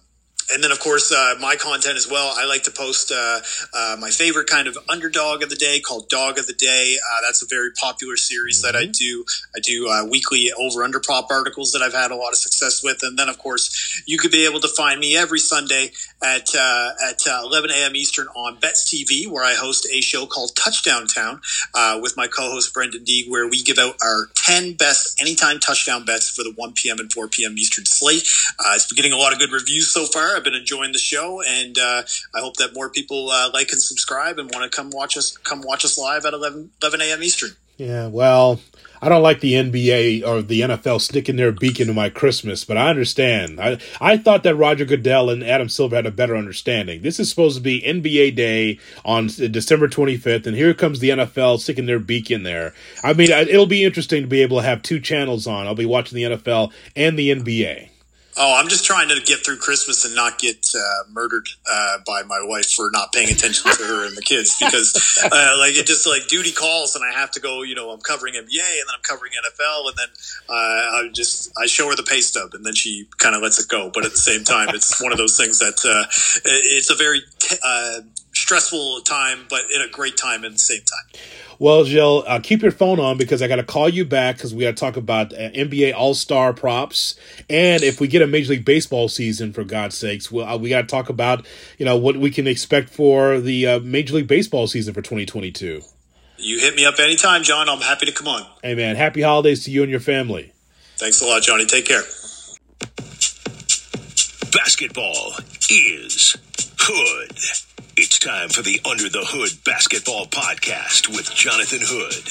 Speaker 6: and then of course uh, my content as well. I like to post uh, uh, my favorite kind of underdog of the day called Dog of the Day. Uh, that's a very popular series mm-hmm. that I mm-hmm. do. I do uh, weekly over under prop articles that I've had a lot of success with. And then of course you could be able to find me every Sunday at uh, at 11 a.m. Eastern on Bets TV, where I host a show called Touchdown Town with my co-host Brendan Deeg, where we give out our 10 best anytime touchdown bets for the 1 p.m. and 4 p.m. Eastern slate. it's been getting a lot of good reviews so far. I've been enjoying the show, and uh, I hope that more people uh, like and subscribe and want to come watch us come watch us live at 11, 11 a.m. Eastern.
Speaker 1: Yeah, well, I don't like the NBA or the NFL sticking their beak into my Christmas, but I understand. I I thought that Roger Goodell and Adam Silver had a better understanding. This is supposed to be NBA Day on December 25th, and here comes the NFL sticking their beak in there. I mean, it'll be interesting to be able to have two channels on. I'll be watching the NFL and the NBA.
Speaker 6: Oh, I'm just trying to get through Christmas and not get uh, murdered uh, by my wife for not paying attention to her and the kids because, uh, like, it just like duty calls and I have to go. You know, I'm covering NBA and then I'm covering NFL and then uh, I just I show her the pay stub and then she kind of lets it go. But at the same time, it's one of those things that uh, it's a very t- uh, stressful time, but in a great time at the same time.
Speaker 1: Well, Gilles, uh, keep your phone on because I got to call you back because we got to talk about uh, NBA All Star props, and if we get a Major League Baseball season, for God's sakes, we'll, uh, we got to talk about you know what we can expect for the uh, Major League Baseball season for 2022.
Speaker 6: You hit me up anytime, John. I'm happy to come on.
Speaker 1: Hey, man, happy holidays to you and your family.
Speaker 6: Thanks a lot, Johnny. Take care.
Speaker 3: Basketball is Hood. It's time for the Under the Hood Basketball Podcast with Jonathan Hood.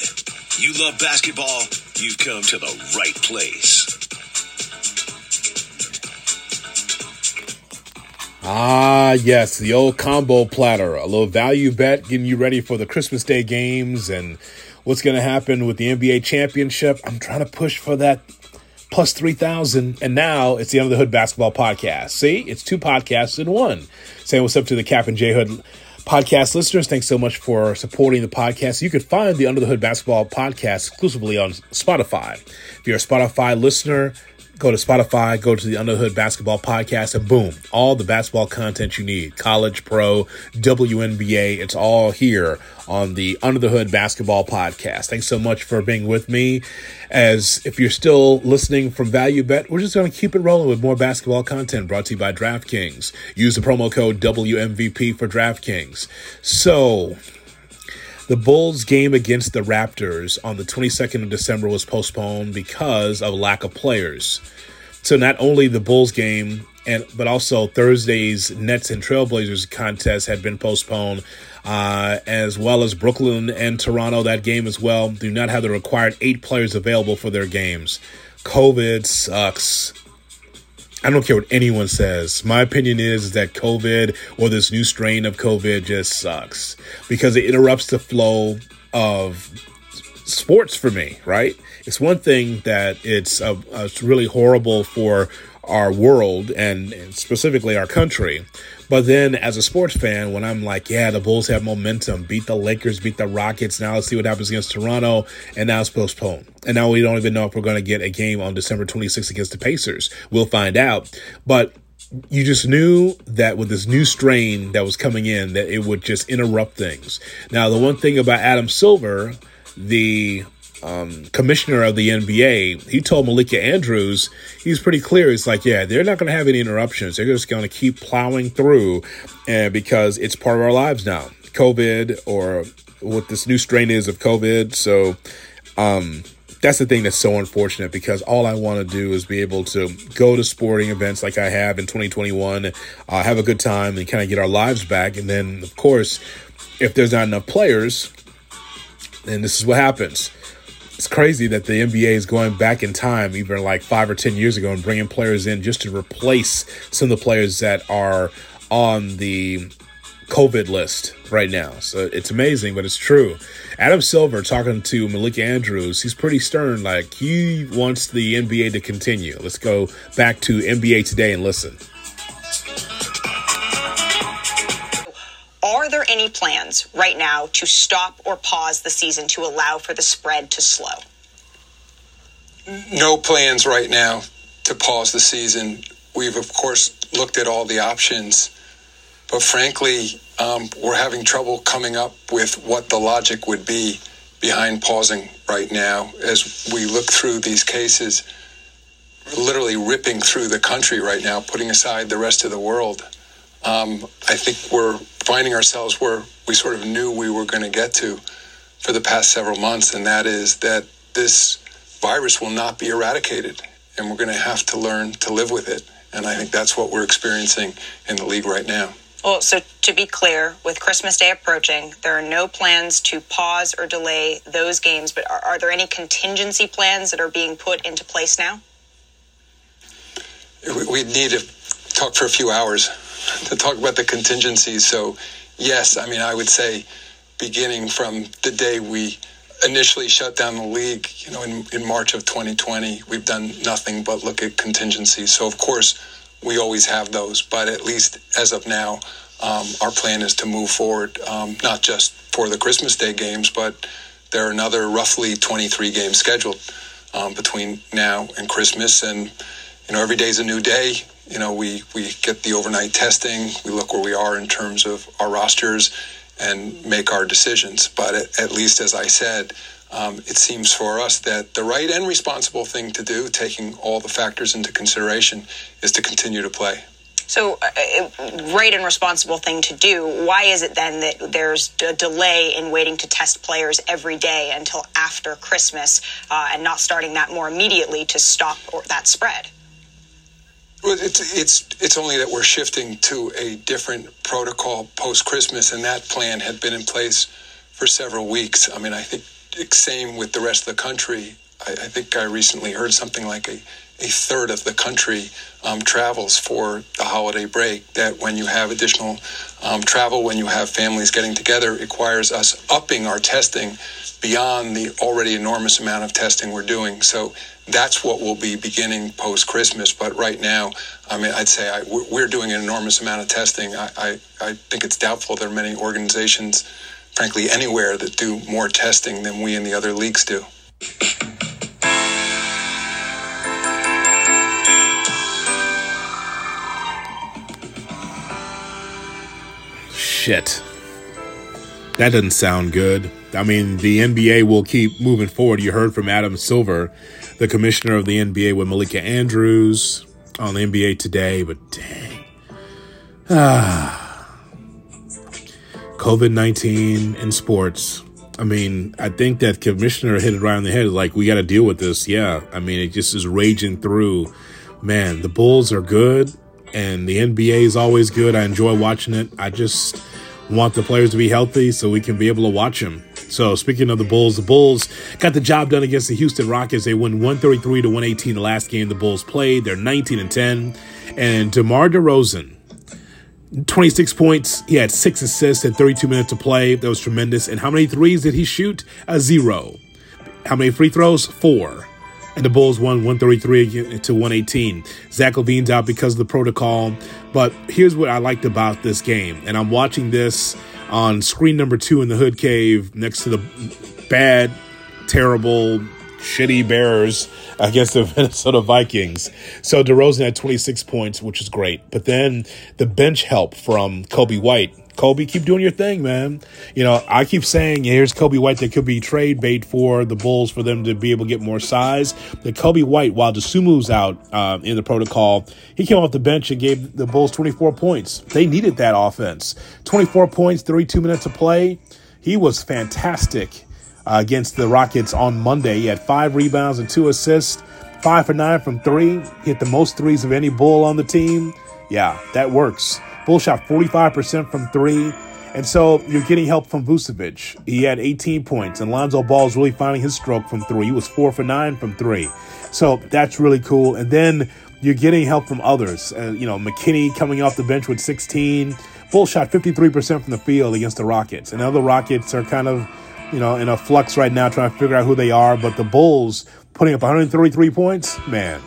Speaker 3: You love basketball? You've come to the right place.
Speaker 1: Ah, yes, the old combo platter. A little value bet getting you ready for the Christmas Day games and what's going to happen with the NBA championship. I'm trying to push for that plus 3,000. And now it's the Under the Hood Basketball Podcast. See, it's two podcasts in one. Saying what's up to the Kap and J Hood podcast listeners. Thanks so much for supporting the podcast. You can find the Under the Hood Basketball Podcast exclusively on Spotify. If you're a Spotify listener, go to Spotify, go to the Under Hood Basketball Podcast, and boom, all the basketball content you need college, pro, WNBA. It's all here on the Under the Hood Basketball Podcast. Thanks so much for being with me. As if you're still listening from Value Bet, we're just going to keep it rolling with more basketball content brought to you by DraftKings. Use the promo code WMVP for DraftKings. So, the Bulls game against the Raptors on the 22nd of December was postponed because of lack of players. So not only the Bulls game and but also Thursday's Nets and Trailblazers contest had been postponed, uh, as well as Brooklyn and Toronto. That game as well do not have the required eight players available for their games. COVID sucks. I don't care what anyone says. My opinion is that COVID or this new strain of COVID just sucks because it interrupts the flow of sports for me, right? It's one thing that it's, uh, it's really horrible for our world and specifically our country. But then as a sports fan, when I'm like, yeah, the Bulls have momentum, beat the Lakers, beat the Rockets. Now let's see what happens against Toronto. And now it's postponed. And now we don't even know if we're going to get a game on December 26th against the Pacers. We'll find out. But you just knew that with this new strain that was coming in, that it would just interrupt things. Now, the one thing about Adam Silver, the um, commissioner of the NBA, he told Malika Andrews, he's pretty clear. It's like, yeah, they're not going to have any interruptions. They're just going to keep plowing through and because it's part of our lives now. COVID or what this new strain is of COVID. So, um, that's the thing that's so unfortunate because all I want to do is be able to go to sporting events like I have in 2021, uh, have a good time and kind of get our lives back. And then, of course, if there's not enough players, then this is what happens it's crazy that the NBA is going back in time, even like five or 10 years ago, and bringing players in just to replace some of the players that are on the COVID list right now. So it's amazing, but it's true. Adam Silver talking to Malik Andrews, he's pretty stern. Like he wants the NBA to continue. Let's go back to NBA today and listen.
Speaker 7: Are there any plans right now to stop or pause the season to allow for the spread to slow?
Speaker 8: No plans right now to pause the season. We've, of course, looked at all the options, but frankly, um, we're having trouble coming up with what the logic would be behind pausing right now as we look through these cases, literally ripping through the country right now, putting aside the rest of the world. Um, I think we're finding ourselves where we sort of knew we were going to get to for the past several months, and that is that this virus will not be eradicated, and we're going to have to learn to live with it. And I think that's what we're experiencing in the league right now.
Speaker 7: Well, so to be clear, with Christmas Day approaching, there are no plans to pause or delay those games, but are, are there any contingency plans that are being put into place now?
Speaker 8: We, we need to talk for a few hours to talk about the contingencies. So, yes, I mean, I would say beginning from the day we initially shut down the league, you know, in, in March of 2020, we've done nothing but look at contingencies. So, of course, we always have those, but at least as of now, um, our plan is to move forward, um, not just for the Christmas Day games, but there are another roughly 23 games scheduled um, between now and Christmas. And, you know, every day is a new day you know, we, we get the overnight testing, we look where we are in terms of our rosters and make our decisions. But at, at least, as I said, um, it seems for us that the right and responsible thing to do, taking all the factors into consideration, is to continue to play.
Speaker 7: So, uh, right and responsible thing to do. Why is it then that there's a delay in waiting to test players every day until after Christmas uh, and not starting that more immediately to stop that spread?
Speaker 8: Well, it's it's it's only that we're shifting to a different protocol post Christmas, and that plan had been in place for several weeks. I mean, I think same with the rest of the country. I, I think I recently heard something like a, a third of the country um, travels for the holiday break. That when you have additional um, travel, when you have families getting together, requires us upping our testing beyond the already enormous amount of testing we're doing. So that's what we'll be beginning post Christmas. But right now, I mean, I'd say I, we're doing an enormous amount of testing. I, I, I think it's doubtful there are many organizations, frankly, anywhere that do more testing than we and the other leagues do.
Speaker 1: Shit. That doesn't sound good. I mean, the NBA will keep moving forward. You heard from Adam Silver the commissioner of the NBA with Malika Andrews on the NBA today, but dang. Ah. COVID 19 in sports. I mean, I think that commissioner hit it right on the head. Like, we got to deal with this. Yeah. I mean, it just is raging through. Man, the Bulls are good, and the NBA is always good. I enjoy watching it. I just want the players to be healthy so we can be able to watch them. So speaking of the Bulls, the Bulls got the job done against the Houston Rockets. They won 133 to 118 the last game the Bulls played. They're 19 and 10. And DeMar DeRozan, 26 points. He had six assists in 32 minutes to play. That was tremendous. And how many threes did he shoot? A zero. How many free throws? Four. And the Bulls won 133 to 118. Zach LaVine's out because of the protocol. But here's what I liked about this game. And I'm watching this on screen number two in the Hood Cave next to the bad, terrible, shitty Bears against the Minnesota Vikings. So DeRozan had 26 points, which is great. But then the bench help from Coby White Coby, keep doing your thing, man. You know, I keep saying here's Coby White that could be trade bait for the Bulls for them to be able to get more size. The Coby White, while Dosunmu's out uh, in the protocol, he came off the bench and gave the Bulls 24 points. They needed that offense. 24 points, 32 minutes of play. He was fantastic uh, against the Rockets on Monday. He had five rebounds and two assists, five for nine from three. Hit the most threes of any Bull on the team. Yeah, that works. Bull shot 45% from three. And so you're getting help from Vucevic. He had 18 points, and Lonzo Ball is really finding his stroke from three. He was four for nine from three. So that's really cool. And then you're getting help from others. Uh, you know, McKinnie coming off the bench with 16. Bull shot 53% from the field against the Rockets. And now the Rockets are kind of, you know, in a flux right now trying to figure out who they are. But the Bulls putting up 133 points, man,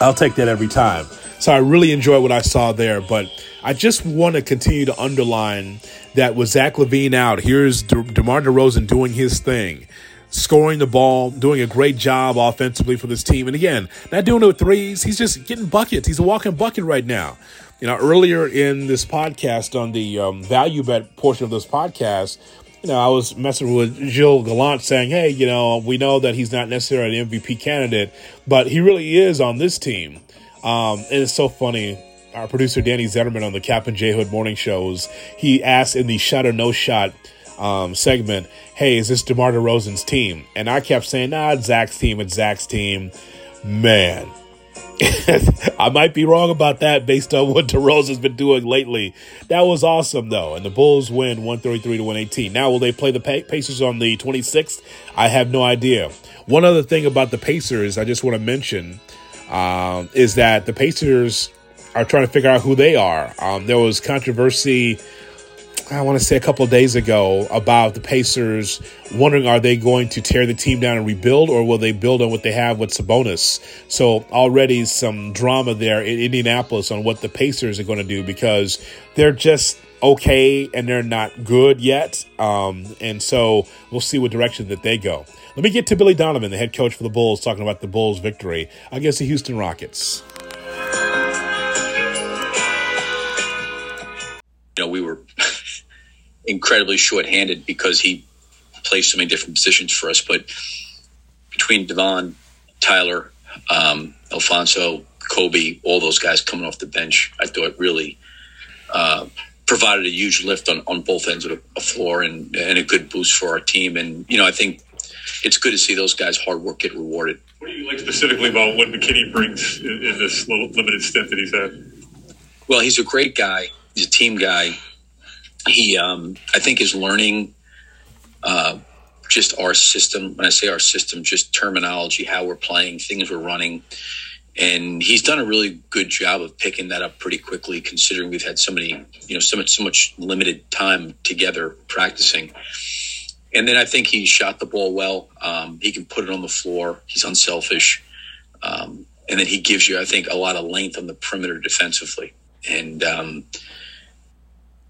Speaker 1: I'll take that every time. So I really enjoyed what I saw there. But I just want to continue to underline that with Zach LaVine out, here's De- DeMar DeRozan doing his thing, scoring the ball, doing a great job offensively for this team. And again, not doing it with threes. He's just getting buckets. He's a walking bucket right now. You know, earlier in this podcast, on the um, value bet portion of this podcast, you know, I was messing with Gilles Gallant saying, hey, you know, we know that he's not necessarily an MVP candidate, but he really is on this team. Um, and it's so funny our producer Danny Zetterman on the Captain J Hood morning shows, he asked in the shot or no shot um, segment, "Hey, is this DeMar DeRozan's team?" And I kept saying, "Nah, it's Zach's team. It's Zach's team." Man, I might be wrong about that based on what DeRozan's been doing lately. That was awesome though, and the Bulls win 133 to 118. Now, will they play the Pacers on the 26th? I have no idea. One other thing about the Pacers, I just want to mention, um, is that the Pacers are trying to figure out who they are. Um, there was controversy, I want to say a couple of days ago, about the Pacers wondering are they going to tear the team down and rebuild, or will they build on what they have with Sabonis? So already some drama there in Indianapolis on what the Pacers are going to do because they're just okay and they're not good yet. Um, and so we'll see what direction that they go. Let me get to Billy Donovan, the head coach for the Bulls, talking about the Bulls' victory against the Houston Rockets.
Speaker 2: you know, we were incredibly short-handed because he plays so many different positions for us. But between Devon, Tyler, um, Alfonzo, Coby, all those guys coming off the bench, I thought really uh, provided a huge lift on, on both ends of the floor and, and a good boost for our team. And, you know, I think it's good to see those guys' hard work get rewarded.
Speaker 9: What do you like specifically about what McKinnie brings in, in this limited stint that he's had?
Speaker 2: Well, he's a great guy. He's a team guy. He, um, I think, is learning uh, just our system. When I say our system, just terminology, how we're playing, things we're running. And he's done a really good job of picking that up pretty quickly, considering we've had so many, you know, so much, so much limited time together practicing. And then I think he shot the ball well. Um, he can put it on the floor. He's unselfish. Um, and then he gives you, I think, a lot of length on the perimeter defensively. And, um,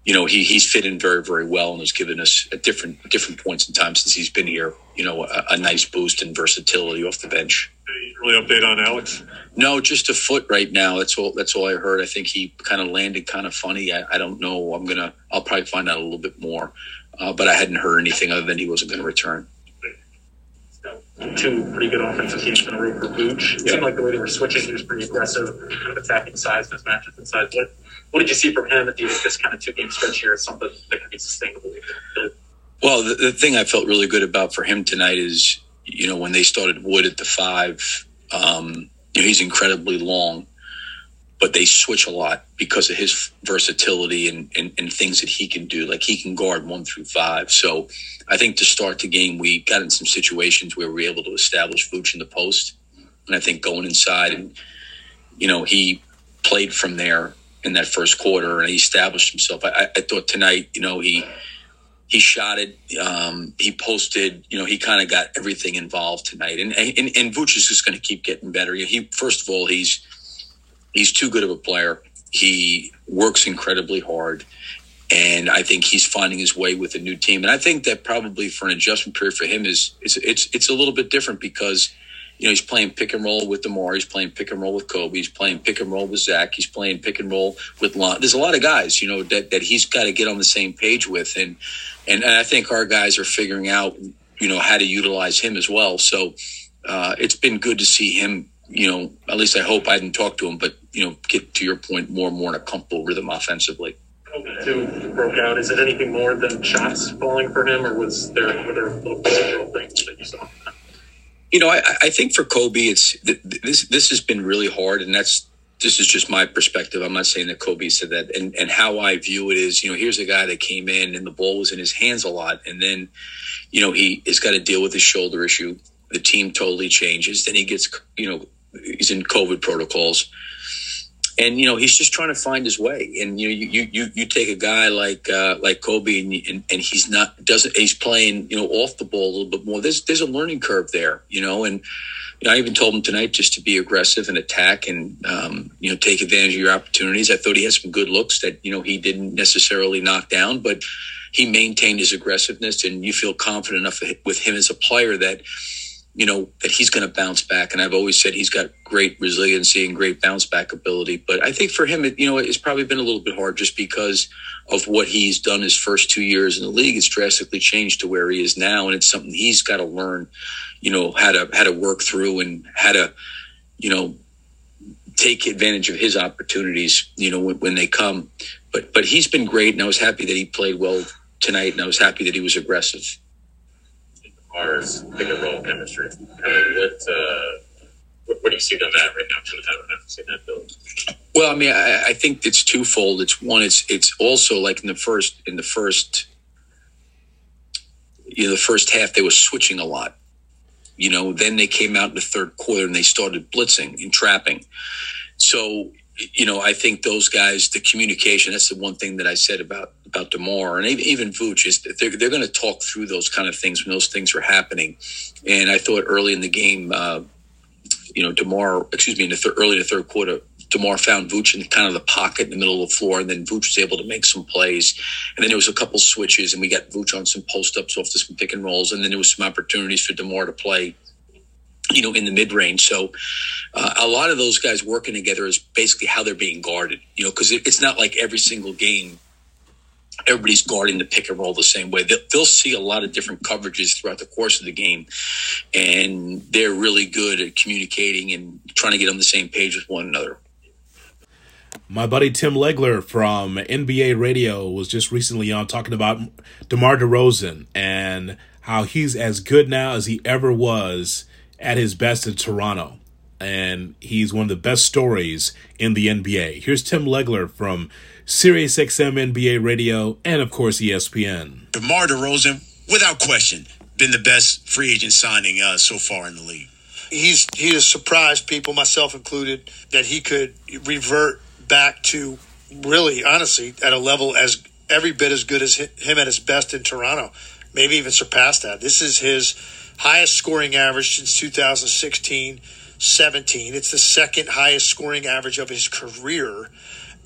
Speaker 2: you know, he, he's fit in very, very well and has given us at different different points in time since he's been here, you know, a, a nice boost and versatility off the bench.
Speaker 9: Any early update on Alex?
Speaker 2: No, just a foot right now. That's all. That's all I heard. I think he kind of landed kind of funny. I, I don't know. I'm gonna. I'll probably find out a little bit more, uh, but I hadn't heard anything other than he wasn't going to return.
Speaker 10: Two pretty good offensive teams in a row for Vooch. It
Speaker 2: Yeah.
Speaker 10: seemed like the way they were switching, he was pretty aggressive, kind of attacking size, mismatches inside. What what did you see from him? And do you think this kind of two game stretch here is something that could be sustainable?
Speaker 2: Well, the, the thing I felt really good about for him tonight is, you know, when they started Wood at the five, um, you know, he's incredibly long, but they switch a lot because of his versatility and, and, and things that he can do. Like he can guard one through five. So I think to start the game, we got in some situations where we were able to establish Vooch in the post. And I think going inside and, you know, he played from there in that first quarter and he established himself. I, I- thought tonight, you know, he, he shot it. Um, he posted. You know, he kind of got everything involved tonight, and and, and Vooch is just going to keep getting better. He first of all, he's he's too good of a player. He works incredibly hard, and I think he's finding his way with a new team. And I think that probably for an adjustment period for him is is it's it's a little bit different because. You know, he's playing pick and roll with DeMar. He's playing pick and roll with Coby. He's playing pick and roll with Zach. He's playing pick and roll with Lon. There's a lot of guys, you know, that, that he's got to get on the same page with. And, and, and I think our guys are figuring out, you know, how to utilize him as well. So uh, it's been good to see him, you know, at least I hope I didn't talk to him, but, you know, get to your point more and more in a comfortable rhythm offensively.
Speaker 10: Too broke out. Is it anything more than shots falling for him, or was there were there little things that you saw?
Speaker 2: You know, I, I think for Coby, it's th- th- this. This has been really hard, and that's this is just my perspective. I'm not saying that Coby said that, and and how I view it is, you know, here's a guy that came in and the ball was in his hands a lot, and then, you know, he has got to deal with his shoulder issue. The team totally changes. Then he gets, you know, he's in COVID protocols, and you know he's just trying to find his way. And you know, you you you take a guy like uh, like Coby, and, and and he's not doesn't he's playing you know off the ball a little bit more. There's there's a learning curve there, you know, and you know, I even told him tonight just to be aggressive and attack and um, you know take advantage of your opportunities. I thought he had some good looks that you know he didn't necessarily knock down, but he maintained his aggressiveness, and you feel confident enough with him as a player that you know that he's going to bounce back. And I've always said he's got great resiliency and great bounce back ability. But I think for him, it, you know, it's probably been a little bit hard just because of what he's done his first two years in the league. It's drastically changed to where he is now, and it's something he's got to learn. You know how to how to work through and how to you know take advantage of his opportunities. You know when, when they come. But but he's been great, and I was happy that he played well tonight, and I was happy that he was aggressive.
Speaker 11: Ours and roll chemistry. Kind of what, uh, what, what do you see them at right now? Kind of haven't seen that build.
Speaker 2: Well, I mean, I, I think it's twofold. It's one. It's it's also like in the first in the first you know the first half they were switching a lot. You know, then they came out in the third quarter and they started blitzing and trapping. So you know, I think those guys, the communication, that's the one thing that I said about, about DeMar and even, Vooch is they're, they're going to talk through those kind of things when those things are happening. And I thought early in the game, uh, you know, DeMar, excuse me, in the early in the third quarter, DeMar found Vooch in kind of the pocket in the middle of the floor, and then Vooch was able to make some plays. And then there was a couple switches, and we got Vooch on some post ups off some pick and rolls, and then there was some opportunities for DeMar to play you know, in the mid range. So uh, a lot of those guys working together is basically how they're being guarded, you know, because it, it's not like every single game everybody's guarding the pick and roll the same way. They'll, they'll, see a lot of different coverages throughout the course of the game, and they're really good at communicating and trying to get on the same page with one another.
Speaker 1: My buddy Tim Legler from NBA Radio was just recently on talking about DeMar DeRozan and how he's as good now as he ever was at his best in Toronto. And he's one of the best stories in the NBA. Here's Tim Legler from SiriusXM NBA Radio and, of course, ESPN.
Speaker 12: DeMar DeRozan, without question, been the best free agent signing uh, so far in the league.
Speaker 13: He's he has surprised people, myself included, that he could revert back to really, honestly, at a level as every bit as good as him at his best in Toronto, maybe even surpass that. This is his highest scoring average since 2016 17. It's the second highest scoring average of his career.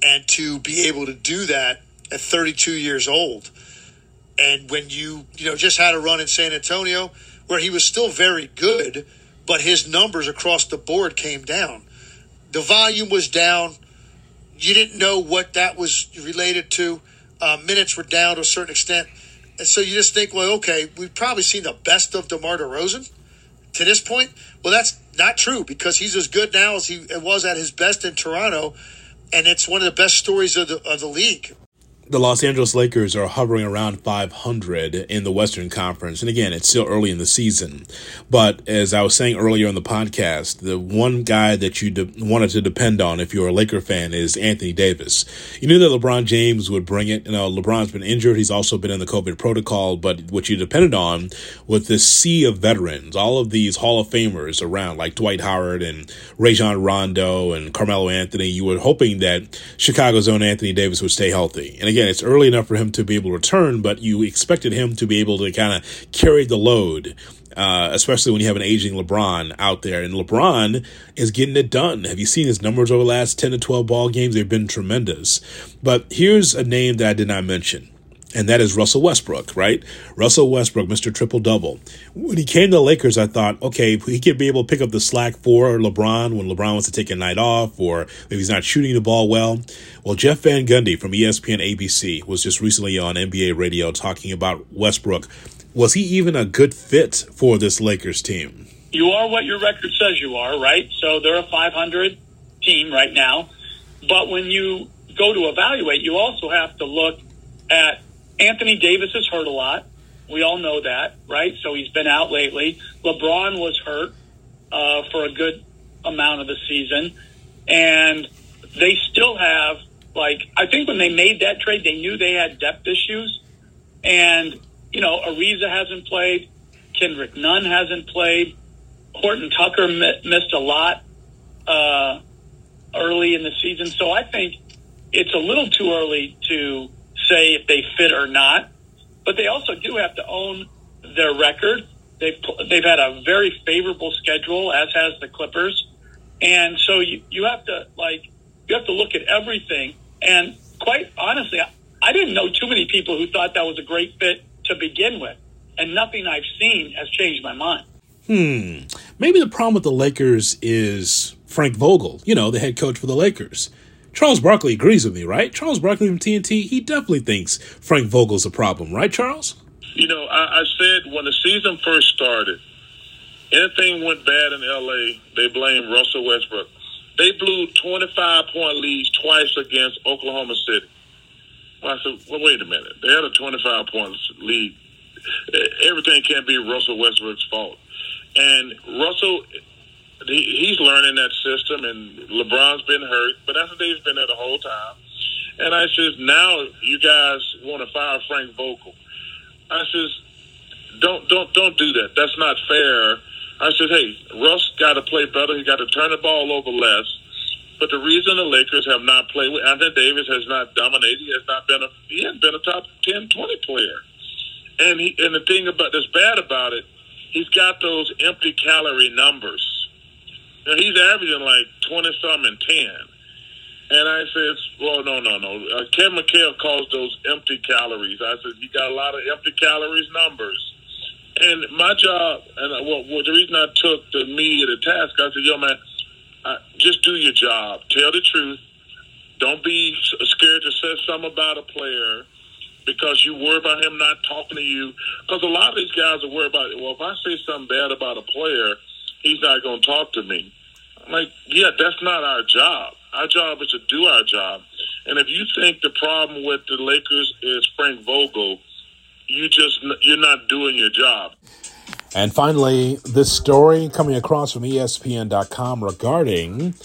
Speaker 13: And to be able to do that at 32 years old, and when you, you know, just had a run in San Antonio where he was still very good, but his numbers across the board came down. The volume was down you didn't know what that was related to. Uh, minutes were down to a certain extent. And so you just think, well, okay, we've probably seen the best of DeMar DeRozan to this point. Well, that's not true because he's as good now as he was at his best in Toronto. And it's one of the best stories of the, of the league
Speaker 1: the Los Angeles Lakers are hovering around 500 in the Western Conference. And again, it's still early in the season. But as I was saying earlier in the podcast, the one guy that you de- wanted to depend on if you're a Laker fan is Anthony Davis. You knew that LeBron James would bring it. You know, LeBron's been injured. He's also been in the COVID protocol. But what you depended on with this sea of veterans, all of these Hall of Famers around, like Dwight Howard and Rajon Rondo and Carmelo Anthony, you were hoping that Chicago's own Anthony Davis would stay healthy. And again, it's early enough for him to be able to return, but you expected him to be able to kind of carry the load. Uh, especially when you have an aging LeBron out there. And LeBron is getting it done. Have you seen his numbers over the last 10 to 12 ball games? They've been tremendous. But here's a name that I did not mention and that is Russell Westbrook, right? Russell Westbrook, Mr. Triple Double. When he came to the Lakers, I thought, okay, he could be able to pick up the slack for LeBron when LeBron wants to take a night off or if he's not shooting the ball well. Well, Jeff Van Gundy from ESPN ABC was just recently on NBA radio talking about Westbrook. Was he even a good fit for this Lakers team?
Speaker 14: You are what your record says you are, right? So they're a 500 team right now. But when you go to evaluate, you also have to look at Anthony Davis is hurt a lot. We all know that, right? So he's been out lately. LeBron was hurt uh, for a good amount of the season, and they still have like I think when they made that trade, they knew they had depth issues, and you know Ariza hasn't played, Kendrick Nunn hasn't played, Horton Tucker mi- missed a lot uh, early in the season, so I think it's a little too early to say if they fit or not. But they also do have to own their record. They've they've had a very favorable schedule, as has the Clippers, and so you, you have to like you have to look at everything. And quite honestly, I, I didn't know too many people who thought that was a great fit to begin with, and nothing I've seen has changed my mind.
Speaker 1: Hmm. Maybe the problem with the Lakers is Frank Vogel, you know, the head coach for the Lakers. Charles Barkley agrees with me, right? Charles Barkley from TNT, he definitely thinks Frank Vogel's a problem, right, Charles?
Speaker 15: You know, I, I said when the season first started, anything went bad in LA, they blamed Russell Westbrook. They blew 25 point leads twice against Oklahoma City. Well, I said, well, wait a minute. They had a 25 point lead. Everything can't be Russell Westbrook's fault. And Russell he's learning that system, and LeBron's been hurt, but Anthony's been there the whole time. And I says, now you guys want to fire Frank Vogel. I says, don't don't don't do that. That's not fair. I said, hey, Russ got to play better. He got to turn the ball over less. But the reason the Lakers have not played with Anthony Davis has not dominated. He has not been a he hasn't been a top 10, 20 player. And he and the thing about that's bad about it, he's got those empty calorie numbers he's averaging like 20 something and 10. And I said, well, no, no, no. Uh, Kevin McHale calls those empty calories. I said, you got a lot of empty calories numbers. And my job, and uh, well, well, the reason I took the media to task, I said, yo, man, uh, just do your job. Tell the truth. Don't be scared to say something about a player. because you worry about him not talking to you. Because a lot of these guys are worried about, well, if I say something bad about a player, he's not going to talk to me. I'm like, yeah, that's not our job. Our job is to do our job. And if you think the problem with the Lakers is Frank Vogel, you just you're not doing your job.
Speaker 1: And finally, this story coming across from ESPN.com regarding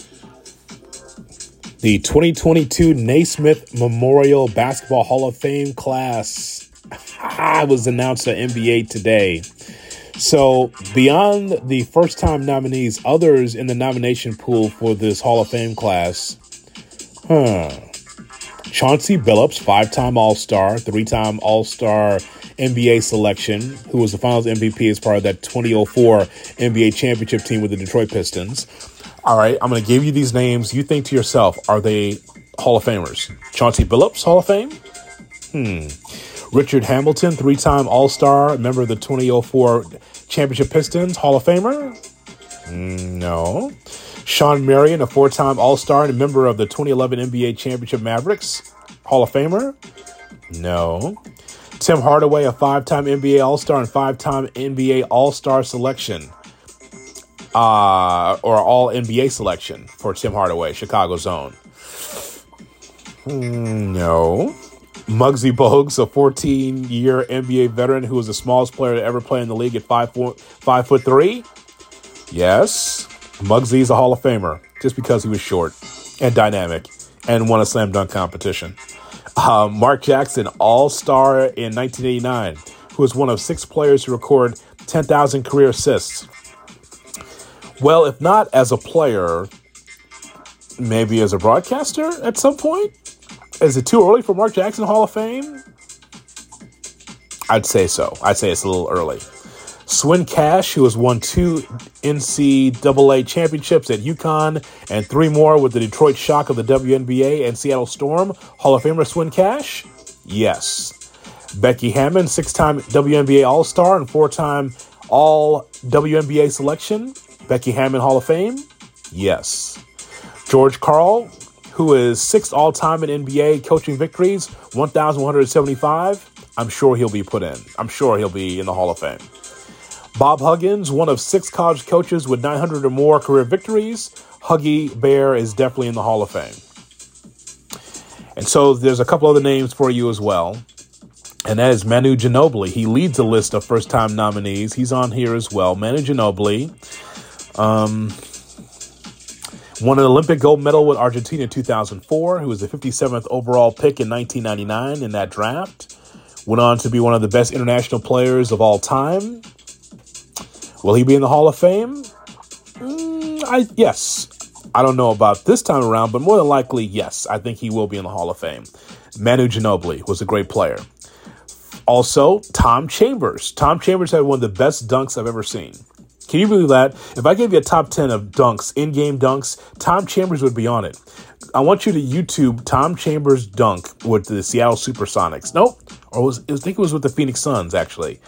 Speaker 1: the 2022 Naismith Memorial Basketball Hall of Fame class I was announced at NBA today. So, beyond the first time nominees, others in the nomination pool for this Hall of Fame class, huh? Chauncey Billups, five time All Star, three time All Star NBA selection, who was the finals MVP as part of that 2004 NBA championship team with the Detroit Pistons. All right, I'm going to give you these names. You think to yourself, are they Hall of Famers? Chauncey Billups, Hall of Fame? Hmm. Richard Hamilton, three time All Star, member of the 2004 Championship Pistons, Hall of Famer? No. Shawn Marion, a four time All Star and a member of the 2011 NBA Championship Mavericks, Hall of Famer? No. Tim Hardaway, a five time NBA All Star and five time NBA All Star selection, uh, or All NBA selection for Tim Hardaway, Chicago Zone. No. Muggsy Bogues, a 14 year NBA veteran who was the smallest player to ever play in the league at five foot, five foot three. Yes, Muggsy's a Hall of Famer just because he was short and dynamic and won a slam dunk competition. Uh, Mark Jackson, All Star in 1989, who was one of six players to record 10,000 career assists. Well, if not as a player, maybe as a broadcaster at some point. Is it too early for Mark Jackson Hall of Fame? I'd say so. I'd say it's a little early. Swin Cash, who has won two NCAA championships at UConn and three more with the Detroit Shock of the WNBA and Seattle Storm, Hall of Famer Swin Cash? Yes. Becky Hammon, six time WNBA All Star and four time All WNBA selection. Becky Hammon Hall of Fame? Yes. George Karl, who is sixth all time in NBA coaching victories, 1,175. I'm sure he'll be put in. I'm sure he'll be in the Hall of Fame. Bob Huggins, one of six college coaches with 900 or more career victories. Huggy Bear is definitely in the Hall of Fame. And so there's a couple other names for you as well. And that is Manu Ginobili. He leads the list of first time nominees. He's on here as well. Manu Ginobili. Um, won an Olympic gold medal with Argentina in 2004, who was the 57th overall pick in 1999 in that draft. Went on to be one of the best international players of all time. Will he be in the Hall of Fame? Mm, I yes. I don't know about this time around, but more than likely, yes. I think he will be in the Hall of Fame. Manu Ginobili was a great player. Also, Tom Chambers. Tom Chambers had one of the best dunks I've ever seen. Can you believe that? If I gave you a top 10 of dunks, in game dunks, Tom Chambers would be on it. I want you to YouTube Tom Chambers dunk with the Seattle Supersonics. Nope. Or was, I think it was with the Phoenix Suns, actually.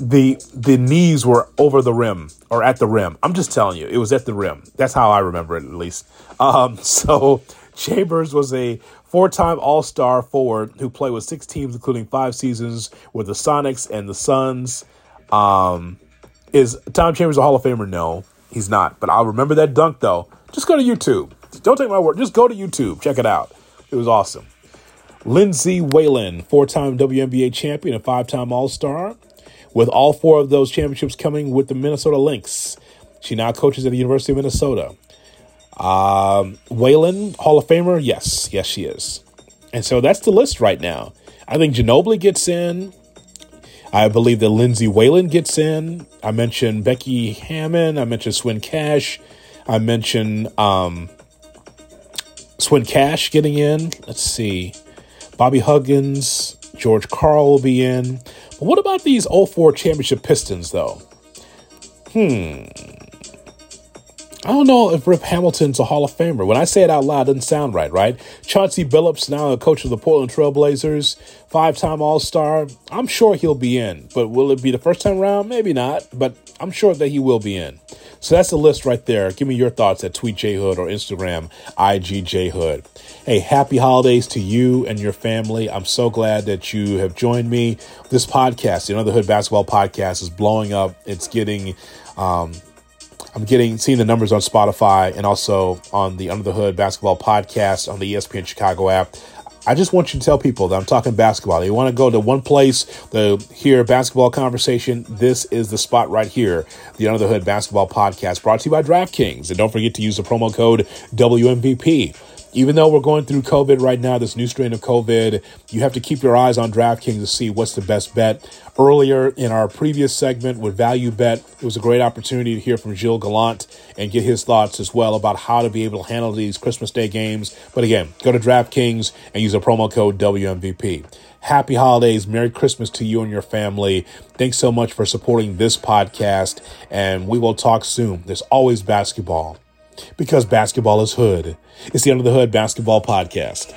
Speaker 1: The the knees were over the rim or at the rim. I'm just telling you, it was at the rim. That's how I remember it, at least. Um, so Chambers was a four-time All-Star forward who played with six teams, including five seasons with the Sonics and the Suns. Um, is Tom Chambers a Hall of Famer? No, he's not. But I'll remember that dunk though. Just go to YouTube. Don't take my word. Just go to YouTube. Check it out. It was awesome. Lindsay Whalen, four-time WNBA champion and five-time All-Star, with all four of those championships coming with the Minnesota Lynx. She now coaches at the University of Minnesota. Um, Whalen, Hall of Famer? Yes, yes, she is. And so that's the list right now. I think Ginobili gets in. I believe that Lindsay Whalen gets in. I mentioned Becky Hammon. I mentioned Swin Cash. I mentioned um, Swin Cash getting in. Let's see. Bobby Huggins, George Karl will be in. But what about these 04 championship Pistons, though? Hmm. I don't know if Rip Hamilton's a Hall of Famer. When I say it out loud, it doesn't sound right, right? Chauncey Billups, now a coach of the Portland Trailblazers, five time All Star. I'm sure he'll be in, but will it be the first time around? Maybe not, but I'm sure that he will be in. So that's the list right there. Give me your thoughts at Tweet J Hood or Instagram IGJHood. Hey, happy holidays to you and your family. I'm so glad that you have joined me. This podcast, the the Hood Basketball Podcast, is blowing up. It's getting um, I'm getting seeing the numbers on Spotify and also on the Under the Hood Basketball Podcast on the ESPN Chicago app. I just want you to tell people that I'm talking basketball. They want to go to one place to hear basketball conversation. This is the spot right here. The Under the Hood Basketball Podcast brought to you by DraftKings. And don't forget to use the promo code WMVP even though we're going through COVID right now, this new strain of COVID, you have to keep your eyes on DraftKings to see what's the best bet. Earlier in our previous segment with Value Bet, it was a great opportunity to hear from Gilles Gallant and get his thoughts as well about how to be able to handle these Christmas Day games. But again, go to DraftKings and use a promo code WMVP. Happy holidays. Merry Christmas to you and your family. Thanks so much for supporting this podcast, and we will talk soon. There's always basketball because basketball is hood. It's the Under the Hood Basketball Podcast.